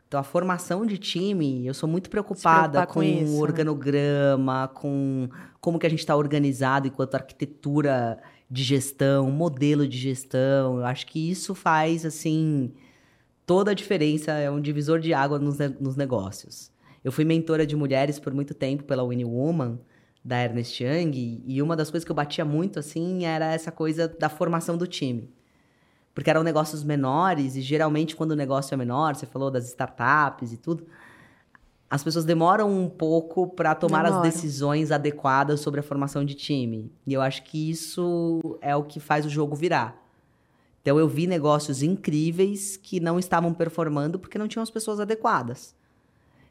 Então, a formação de time, eu sou muito preocupada com, com isso, o né? organograma, né? com como que a gente está organizado enquanto arquitetura de gestão, modelo de gestão. Eu acho que isso faz, assim, toda a diferença, é um divisor de água nos, nos negócios. Eu fui mentora de mulheres por muito tempo pela Winnie Woman, da Ernest Young, e uma das coisas que eu batia muito, assim, era essa coisa da formação do time. Porque eram negócios menores, e geralmente quando o negócio é menor, você falou das startups e tudo, as pessoas demoram um pouco para tomar Demora. as decisões adequadas sobre a formação de time. E eu acho que isso é o que faz o jogo virar. Então eu vi negócios incríveis que não estavam performando porque não tinham as pessoas adequadas.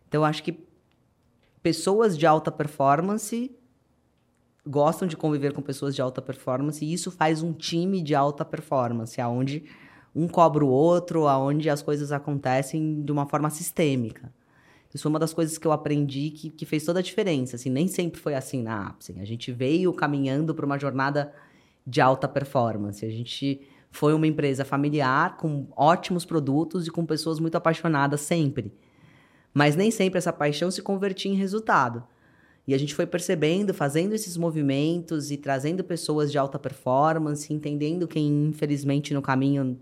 Então eu acho que pessoas de alta performance gostam de conviver com pessoas de alta performance e isso faz um time de alta performance, aonde um cobra o outro, aonde as coisas acontecem de uma forma sistêmica. Isso foi uma das coisas que eu aprendi que, que fez toda a diferença. Assim, nem sempre foi assim na Apsen. A gente veio caminhando para uma jornada de alta performance. A gente foi uma empresa familiar, com ótimos produtos e com pessoas muito apaixonadas sempre. Mas nem sempre essa paixão se convertia em resultado. E a gente foi percebendo, fazendo esses movimentos e trazendo pessoas de alta performance, entendendo quem, infelizmente, no caminho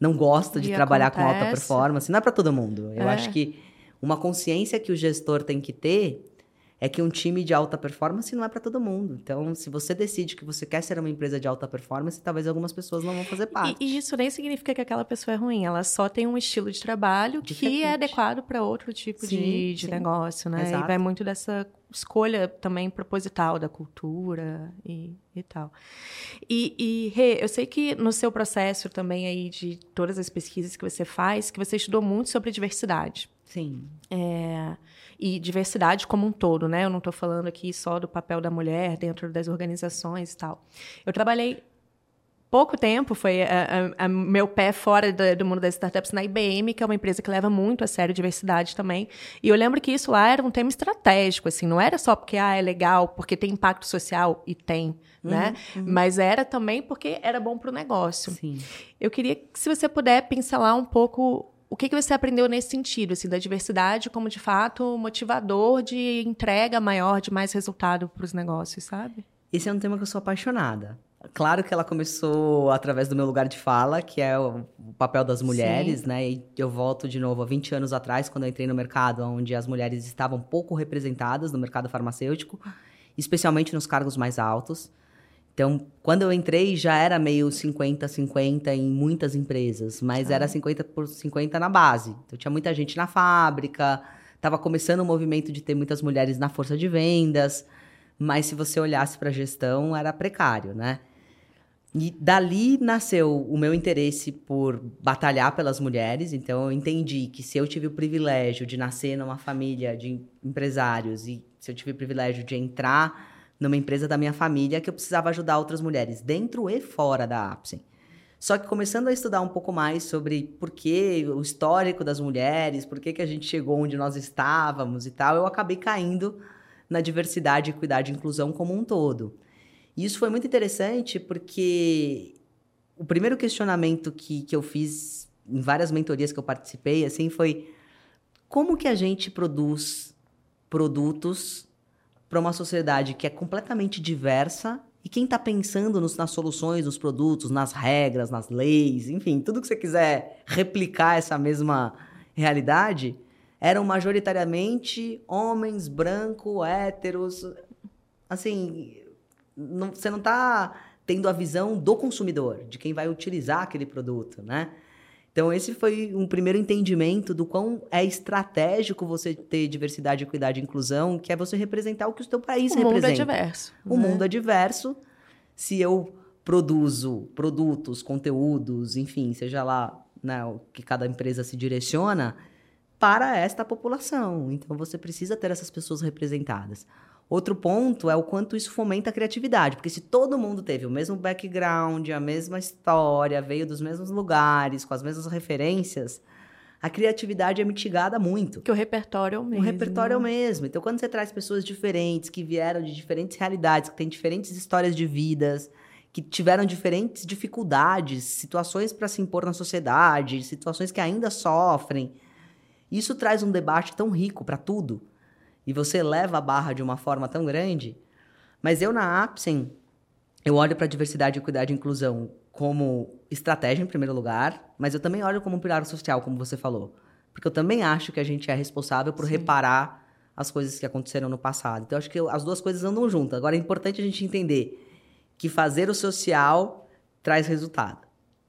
não gosta de e trabalhar acontece. com alta performance. Não é para todo mundo. Eu é. acho que uma consciência que o gestor tem que ter é que um time de alta performance não é para todo mundo. Então, se você decide que você quer ser uma empresa de alta performance, talvez algumas pessoas não vão fazer parte. E, e isso nem significa que aquela pessoa é ruim. Ela só tem um estilo de trabalho Diferente. que é adequado para outro tipo sim, de, de negócio, né? Exato. E vai muito dessa escolha também proposital da cultura e, e tal. E, e Rê, eu sei que no seu processo também aí de todas as pesquisas que você faz, que você estudou muito sobre diversidade. Sim. É e diversidade como um todo, né? Eu não estou falando aqui só do papel da mulher dentro das organizações e tal. Eu trabalhei pouco tempo, foi a, a, a meu pé fora do, do, mundo das startups na IBM, que é uma empresa que leva muito a sério diversidade também. E eu lembro que isso lá era um tema estratégico, assim, não era só porque ah, é legal, porque tem impacto social e tem, uhum, né? Uhum. Mas era também porque era bom para o negócio. Sim. Eu queria que se você puder pincelar um pouco o que, que você aprendeu nesse sentido, assim, da diversidade como, de fato, motivador de entrega maior, de mais resultado para os negócios, sabe? Esse é um tema que eu sou apaixonada. Claro que ela começou através do meu lugar de fala, que é o papel das mulheres, Sim. né? E eu volto de novo a 20 anos atrás, quando eu entrei no mercado, onde as mulheres estavam pouco representadas no mercado farmacêutico, especialmente nos cargos mais altos. Então, quando eu entrei, já era meio 50-50 em muitas empresas, mas ah. era 50 por 50 na base. Então, tinha muita gente na fábrica, estava começando o movimento de ter muitas mulheres na força de vendas, mas se você olhasse para a gestão, era precário, né? E dali nasceu o meu interesse por batalhar pelas mulheres. Então, eu entendi que se eu tive o privilégio de nascer numa família de empresários e se eu tive o privilégio de entrar numa empresa da minha família, que eu precisava ajudar outras mulheres, dentro e fora da Apsen. Só que começando a estudar um pouco mais sobre por que o histórico das mulheres, por que, que a gente chegou onde nós estávamos e tal, eu acabei caindo na diversidade, equidade e inclusão como um todo. E isso foi muito interessante porque o primeiro questionamento que, que eu fiz em várias mentorias que eu participei, assim, foi como que a gente produz produtos para uma sociedade que é completamente diversa e quem está pensando nos, nas soluções, nos produtos, nas regras, nas leis, enfim, tudo que você quiser replicar essa mesma realidade, eram majoritariamente homens brancos, héteros. Assim, não, você não está tendo a visão do consumidor, de quem vai utilizar aquele produto, né? Então, esse foi um primeiro entendimento do quão é estratégico você ter diversidade, equidade e inclusão, que é você representar o que o seu país o representa. O mundo é diverso. O né? mundo é diverso. Se eu produzo produtos, conteúdos, enfim, seja lá né, o que cada empresa se direciona, para esta população. Então, você precisa ter essas pessoas representadas. Outro ponto é o quanto isso fomenta a criatividade, porque se todo mundo teve o mesmo background, a mesma história, veio dos mesmos lugares, com as mesmas referências, a criatividade é mitigada muito. Que o repertório é o mesmo. O repertório é o mesmo. Então, quando você traz pessoas diferentes, que vieram de diferentes realidades, que têm diferentes histórias de vidas, que tiveram diferentes dificuldades, situações para se impor na sociedade, situações que ainda sofrem, isso traz um debate tão rico para tudo e você leva a barra de uma forma tão grande. Mas eu, na Apsen, eu olho para diversidade, equidade e inclusão como estratégia, em primeiro lugar, mas eu também olho como um pilar social, como você falou. Porque eu também acho que a gente é responsável por Sim. reparar as coisas que aconteceram no passado. Então, acho que as duas coisas andam juntas. Agora, é importante a gente entender que fazer o social traz resultado.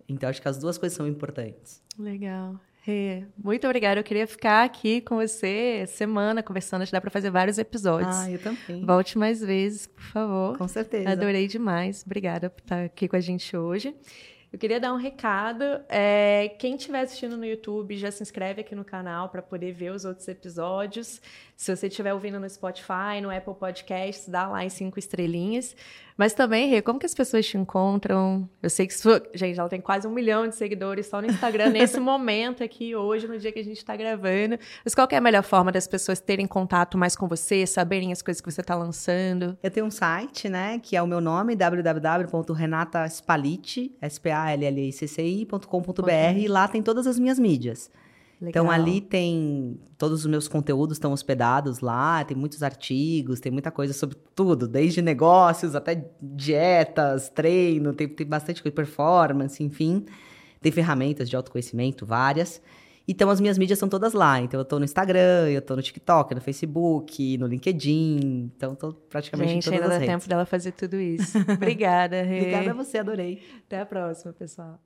Então, acho que as duas coisas são importantes. Legal. Rê, muito obrigada. Eu queria ficar aqui com você semana conversando. Acho que dá para fazer vários episódios. Ah, eu também. Volte mais vezes, por favor. Com certeza. Adorei demais. Obrigada por estar aqui com a gente hoje. Eu queria dar um recado. É, quem estiver assistindo no YouTube, já se inscreve aqui no canal para poder ver os outros episódios. Se você estiver ouvindo no Spotify, no Apple Podcasts, dá lá em cinco estrelinhas. Mas também, Rê, como que as pessoas te encontram? Eu sei que, isso, gente, ela tem quase um milhão de seguidores só no Instagram, [LAUGHS] nesse momento aqui, hoje, no dia que a gente está gravando. Mas qual é a melhor forma das pessoas terem contato mais com você, saberem as coisas que você está lançando? Eu tenho um site, né, que é o meu nome, www.renataspalici, S-P-A-L-L-I-C-C-I.com.br, e lá tem todas as minhas mídias. Legal. Então ali tem todos os meus conteúdos estão hospedados lá, tem muitos artigos, tem muita coisa sobre tudo, desde negócios até dietas, treino, tem, tem bastante coisa, performance, enfim. Tem ferramentas de autoconhecimento, várias. Então as minhas mídias são todas lá. Então eu tô no Instagram, eu tô no TikTok, no Facebook, no LinkedIn. Então tô praticamente Gente, em todas ainda as dá redes. tempo dela fazer tudo isso. Obrigada, [LAUGHS] Rê. Obrigada a você, adorei. Até a próxima, pessoal.